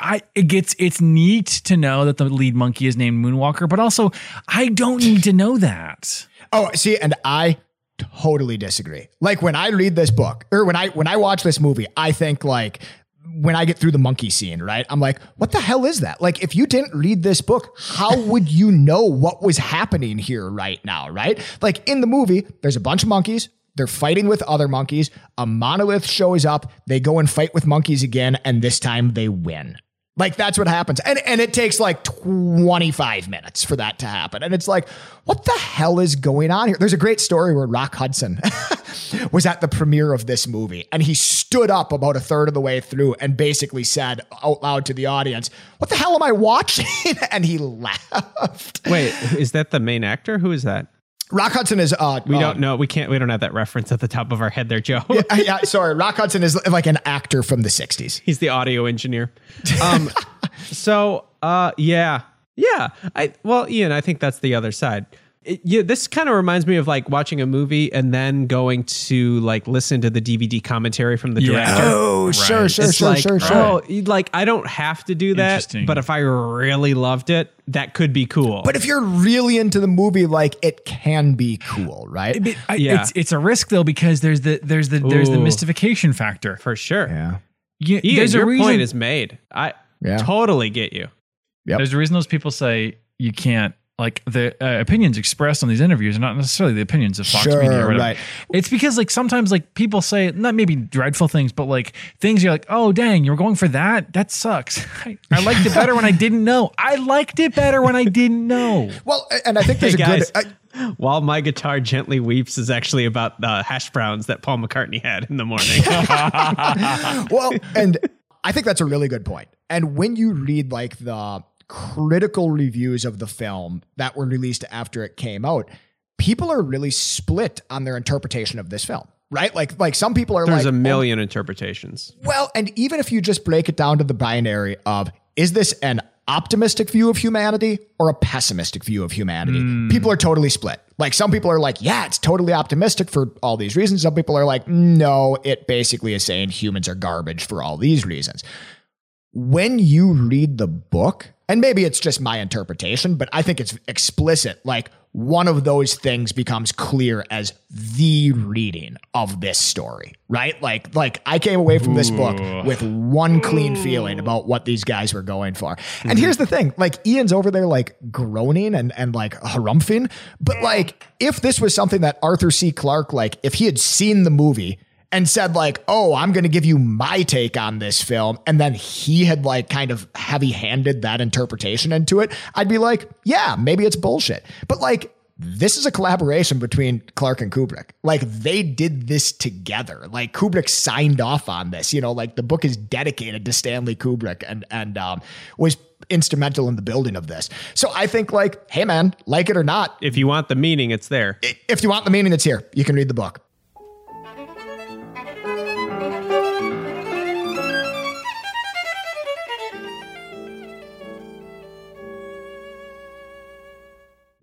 [SPEAKER 2] I, it gets it's neat to know that the lead monkey is named Moonwalker, but also I don't need to know that.
[SPEAKER 3] Oh, see, and I totally disagree. Like when I read this book or when I when I watch this movie, I think like when I get through the monkey scene, right? I'm like, what the hell is that? Like if you didn't read this book, how would you know what was happening here right now, right? Like in the movie, there's a bunch of monkeys they're fighting with other monkeys. A monolith shows up. They go and fight with monkeys again, and this time they win. Like that's what happens. And and it takes like 25 minutes for that to happen. And it's like, what the hell is going on here? There's a great story where Rock Hudson was at the premiere of this movie and he stood up about a third of the way through and basically said out loud to the audience, What the hell am I watching? and he laughed.
[SPEAKER 1] Wait, is that the main actor? Who is that?
[SPEAKER 3] Rock Hudson is uh
[SPEAKER 1] We
[SPEAKER 3] uh,
[SPEAKER 1] don't know. We can't. We don't have that reference at the top of our head there, Joe.
[SPEAKER 3] uh, yeah, sorry. Rock Hudson is like an actor from the 60s.
[SPEAKER 1] He's the audio engineer. Um, so, uh, yeah, yeah. I well, Ian, I think that's the other side. It- yeah, this kind of reminds me of like watching a movie and then going to like listen to the DVD commentary from the
[SPEAKER 2] Yeah.
[SPEAKER 1] director.
[SPEAKER 3] Oh, sure,
[SPEAKER 2] Right.
[SPEAKER 3] sure,
[SPEAKER 1] It's
[SPEAKER 3] sure,
[SPEAKER 1] like,
[SPEAKER 3] sure, sure.
[SPEAKER 1] oh, like I don't have to do that, but if I really loved it, that could be cool.
[SPEAKER 3] But if you're really into the movie, like it can be cool, right?
[SPEAKER 2] But I,
[SPEAKER 1] Yeah.
[SPEAKER 2] it's it's a risk though because there's the there's the there's the mystification factor.
[SPEAKER 1] for sure,
[SPEAKER 3] Yeah.
[SPEAKER 2] You,
[SPEAKER 1] Ian,
[SPEAKER 2] there's a
[SPEAKER 1] your
[SPEAKER 2] reason,
[SPEAKER 1] point is made. I
[SPEAKER 3] Yeah.
[SPEAKER 1] totally get you.
[SPEAKER 3] Yep.
[SPEAKER 2] There's a reason those people say you can't like the uh, opinions expressed on these interviews are not necessarily the opinions of Fox
[SPEAKER 3] Sure,
[SPEAKER 2] Media or whatever.
[SPEAKER 3] right.
[SPEAKER 2] It's because like sometimes like people say not maybe dreadful things, but like things you're like, oh dang, you're going for that. That sucks. I, I liked it better when I didn't know. I liked it better when I didn't know.
[SPEAKER 3] Well, and I think there's
[SPEAKER 1] Hey
[SPEAKER 3] a
[SPEAKER 1] guys,
[SPEAKER 3] good. I,
[SPEAKER 1] while my guitar gently weeps is actually about the hash browns that Paul McCartney had in the morning.
[SPEAKER 3] well, and I think that's a really good point. And when you read like the critical reviews of the film that were released after it came out, people are really split on their interpretation of this film. Right? Like like some people are like
[SPEAKER 1] There's
[SPEAKER 3] like
[SPEAKER 1] a oh, million interpretations.
[SPEAKER 3] Well, and even if you just break it down to the binary of is this an optimistic view of humanity or a pessimistic view of humanity, hmm. people are totally split. Like some people are like, yeah, it's totally optimistic for all these reasons. Some people are like, no, it basically is saying humans are garbage for all these reasons. When you read the book, and maybe it's just my interpretation, but I think it's explicit. Like one of those things becomes clear as the reading of this story, right? Like, like I came away from this book with one clean feeling about what these guys were going for. And here's the thing: like Ian's over there, like groaning and and like harumphing, but like if this was something that Arthur C. Clarke, like if he had seen the movie and said like, "Oh, I'm going to give you my take on this film," and then he had like kind of heavy-handed that interpretation into it, I'd be like, "Yeah, maybe it's bullshit." But like this is a collaboration between Clarke and Kubrick. Like they did this together. Like Kubrick signed off on this. You know, like the book is dedicated to Stanley Kubrick and and um, was instrumental in the building of this. So I think like, hey man, like it or not,
[SPEAKER 1] If you want the meaning, it's there.
[SPEAKER 3] if you want the meaning, it's here. You can read the book.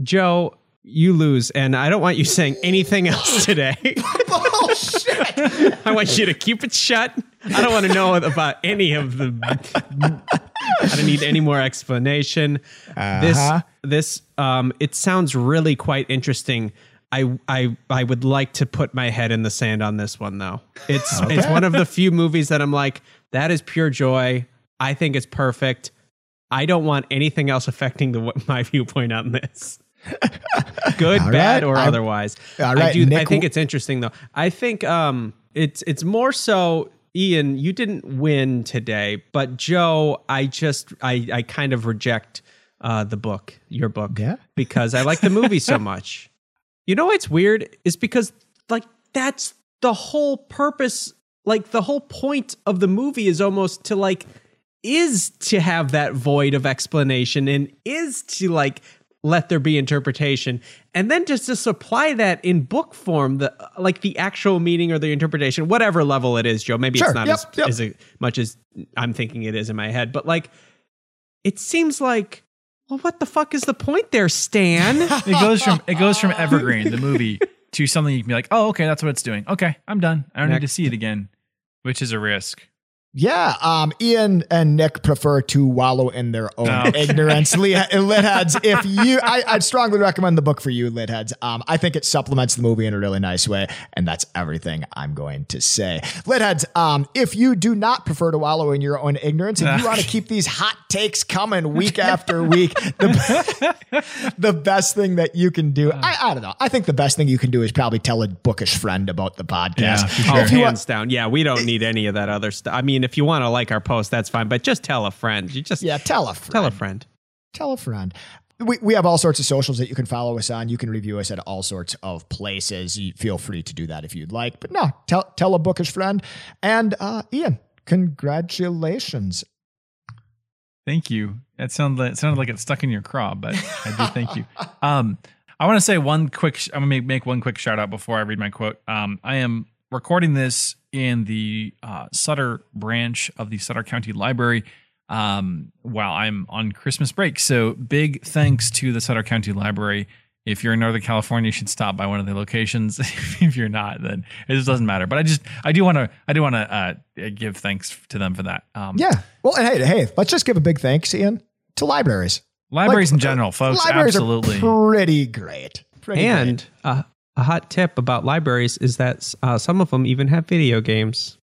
[SPEAKER 1] Joe, you lose, and I don't want you saying anything else today.
[SPEAKER 3] Bullshit.
[SPEAKER 1] I want you to keep it shut. I don't want to know about any of the. I don't need any more explanation. This
[SPEAKER 3] Uh-huh.
[SPEAKER 1] this um, it sounds really quite interesting. I I I would like to put my head in the sand on this one though. It's it's one of the few movies that I'm like that is pure joy. I think it's perfect. I don't want anything else affecting the my viewpoint on this. Good,
[SPEAKER 3] All
[SPEAKER 1] bad,
[SPEAKER 3] right.
[SPEAKER 1] or
[SPEAKER 3] I-
[SPEAKER 1] otherwise.
[SPEAKER 3] All
[SPEAKER 1] I
[SPEAKER 3] right,
[SPEAKER 1] do. I think it's interesting though. I think um, it's it's more so. Ian, you didn't win today, but Joe, I just I I kind of reject uh, the book, your book,
[SPEAKER 3] Yeah?
[SPEAKER 1] because I like the movie so much. You know what's weird is because like that's the whole purpose, like the whole point of the movie is almost to like is to have that void of explanation and is to like let there be interpretation and then just to supply that in book form the like the actual meaning or the interpretation whatever level it is joe maybe
[SPEAKER 3] Sure.
[SPEAKER 1] it's not
[SPEAKER 3] Yep,
[SPEAKER 1] as,
[SPEAKER 3] yep.
[SPEAKER 1] as much as i'm thinking it is in my head but like it seems like well what the fuck is the point there stan
[SPEAKER 2] It goes from it goes from Evergreen, the movie, to something you can be like, oh, okay, that's what it's doing. Okay, I'm done. I don't need to see it again, which is a risk.
[SPEAKER 3] Yeah, um, Ian and Nick prefer to wallow in their own
[SPEAKER 2] Oh.
[SPEAKER 3] ignorance. Lit heads, if you, I, I'd strongly recommend the book for you, lit heads. Um, I think it supplements the movie in a really nice way, and that's everything I'm going to say. Lit heads, um, if you do not prefer to wallow in your own ignorance, and you want to keep these hot takes coming week after week, the, the best thing that you can do, I, I don't know. I think the best thing you can do is probably tell a bookish friend about the podcast.
[SPEAKER 2] Yeah, for
[SPEAKER 1] Oh,
[SPEAKER 3] If you
[SPEAKER 1] hands down. Yeah, we don't need any of that other stuff. I mean, if you want to like our post, that's fine, but just tell a friend. You just
[SPEAKER 3] yeah, tell a friend.
[SPEAKER 1] tell a friend.
[SPEAKER 3] tell a friend. We, we have all sorts of socials that you can follow us on. You can review us at all sorts of places. You feel free to do that if you'd like. But no, tell tell a bookish friend. And uh, Ian, congratulations.
[SPEAKER 2] Thank you. That sounded like, it sounded like it stuck in your craw, but I do thank you. Um, I want to say one quick. I'm gonna make, make one quick shout out before I read my quote. Um, I am recording this in the uh, Sutter branch of the Sutter County Library um, while I'm on Christmas break. So big thanks to the Sutter County Library. If you're in Northern California, you should stop by one of the locations. if you're not, then it just doesn't matter. But I just I do want to I do want to uh, give thanks to them for that. Um,
[SPEAKER 3] Yeah. Well, and hey, hey, let's just give a big thanks, Ian, to libraries.
[SPEAKER 2] Libraries
[SPEAKER 3] Like,
[SPEAKER 2] in general, folks.
[SPEAKER 3] libraries
[SPEAKER 2] absolutely.
[SPEAKER 3] are pretty great. Pretty
[SPEAKER 1] And uh, a hot tip about libraries is that uh, some of them even have video games.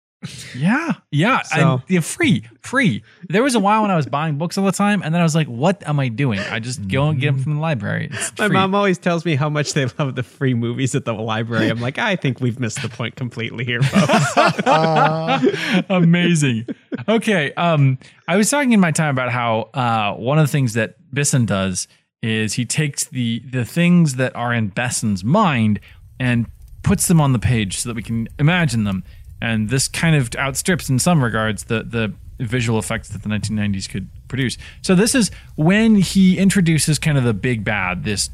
[SPEAKER 2] yeah, yeah,
[SPEAKER 1] So-
[SPEAKER 2] free, free. There was a while when I was buying books all the time, and then I was like, "What am I doing? I just go and get them from the library."
[SPEAKER 1] My mom always tells me how much they love the free movies at the library. I'm like, I think we've missed the point completely here, folks.
[SPEAKER 2] Amazing. Okay. Um, I was talking in my time about how uh, one of the things that Bisson does is he takes the the things that are in Besson's mind and puts them on the page so that we can imagine them. And this kind of outstrips, in some regards, the the visual effects that the 1990s could produce. So this is when he introduces kind of the big bad, this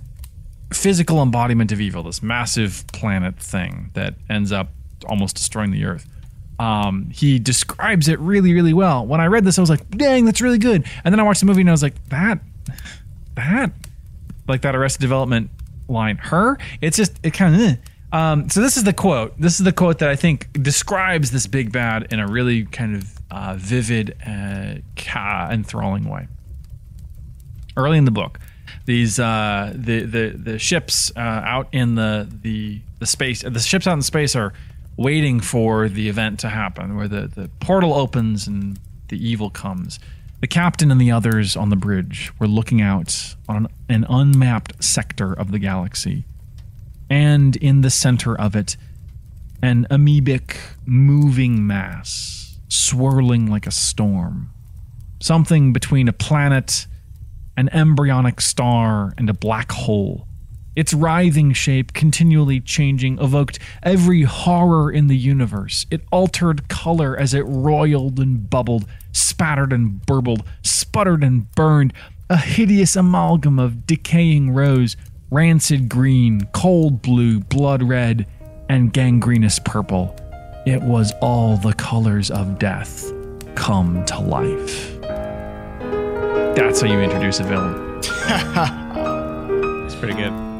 [SPEAKER 2] physical embodiment of evil, this massive planet thing that ends up almost destroying the earth. Um, he describes it really, really well. When I read this, I was like, dang, that's really good. And then I watched the movie and I was like, that, that, like that Arrested Development line, her, it's just, it kind of, eh. um, so this is the quote. This is the quote that I think describes this big bad in a really kind of uh, vivid, uh, enthralling way early in the book these uh the the the ships uh out in the the the space the ships out in space are waiting for the event to happen where the the portal opens and the evil comes the captain and the others on the bridge were looking out on an unmapped sector of the galaxy and in the center of it an amoebic moving mass swirling like a storm something between a planet an embryonic star, and a black hole. Its writhing shape, continually changing, evoked every horror in the universe. It altered color as it roiled and bubbled, spattered and burbled, sputtered and burned, a hideous amalgam of decaying rose, rancid green, cold blue, blood red, and gangrenous purple. It was all the colors of death come to life. That's how you introduce a villain.
[SPEAKER 1] It's pretty good.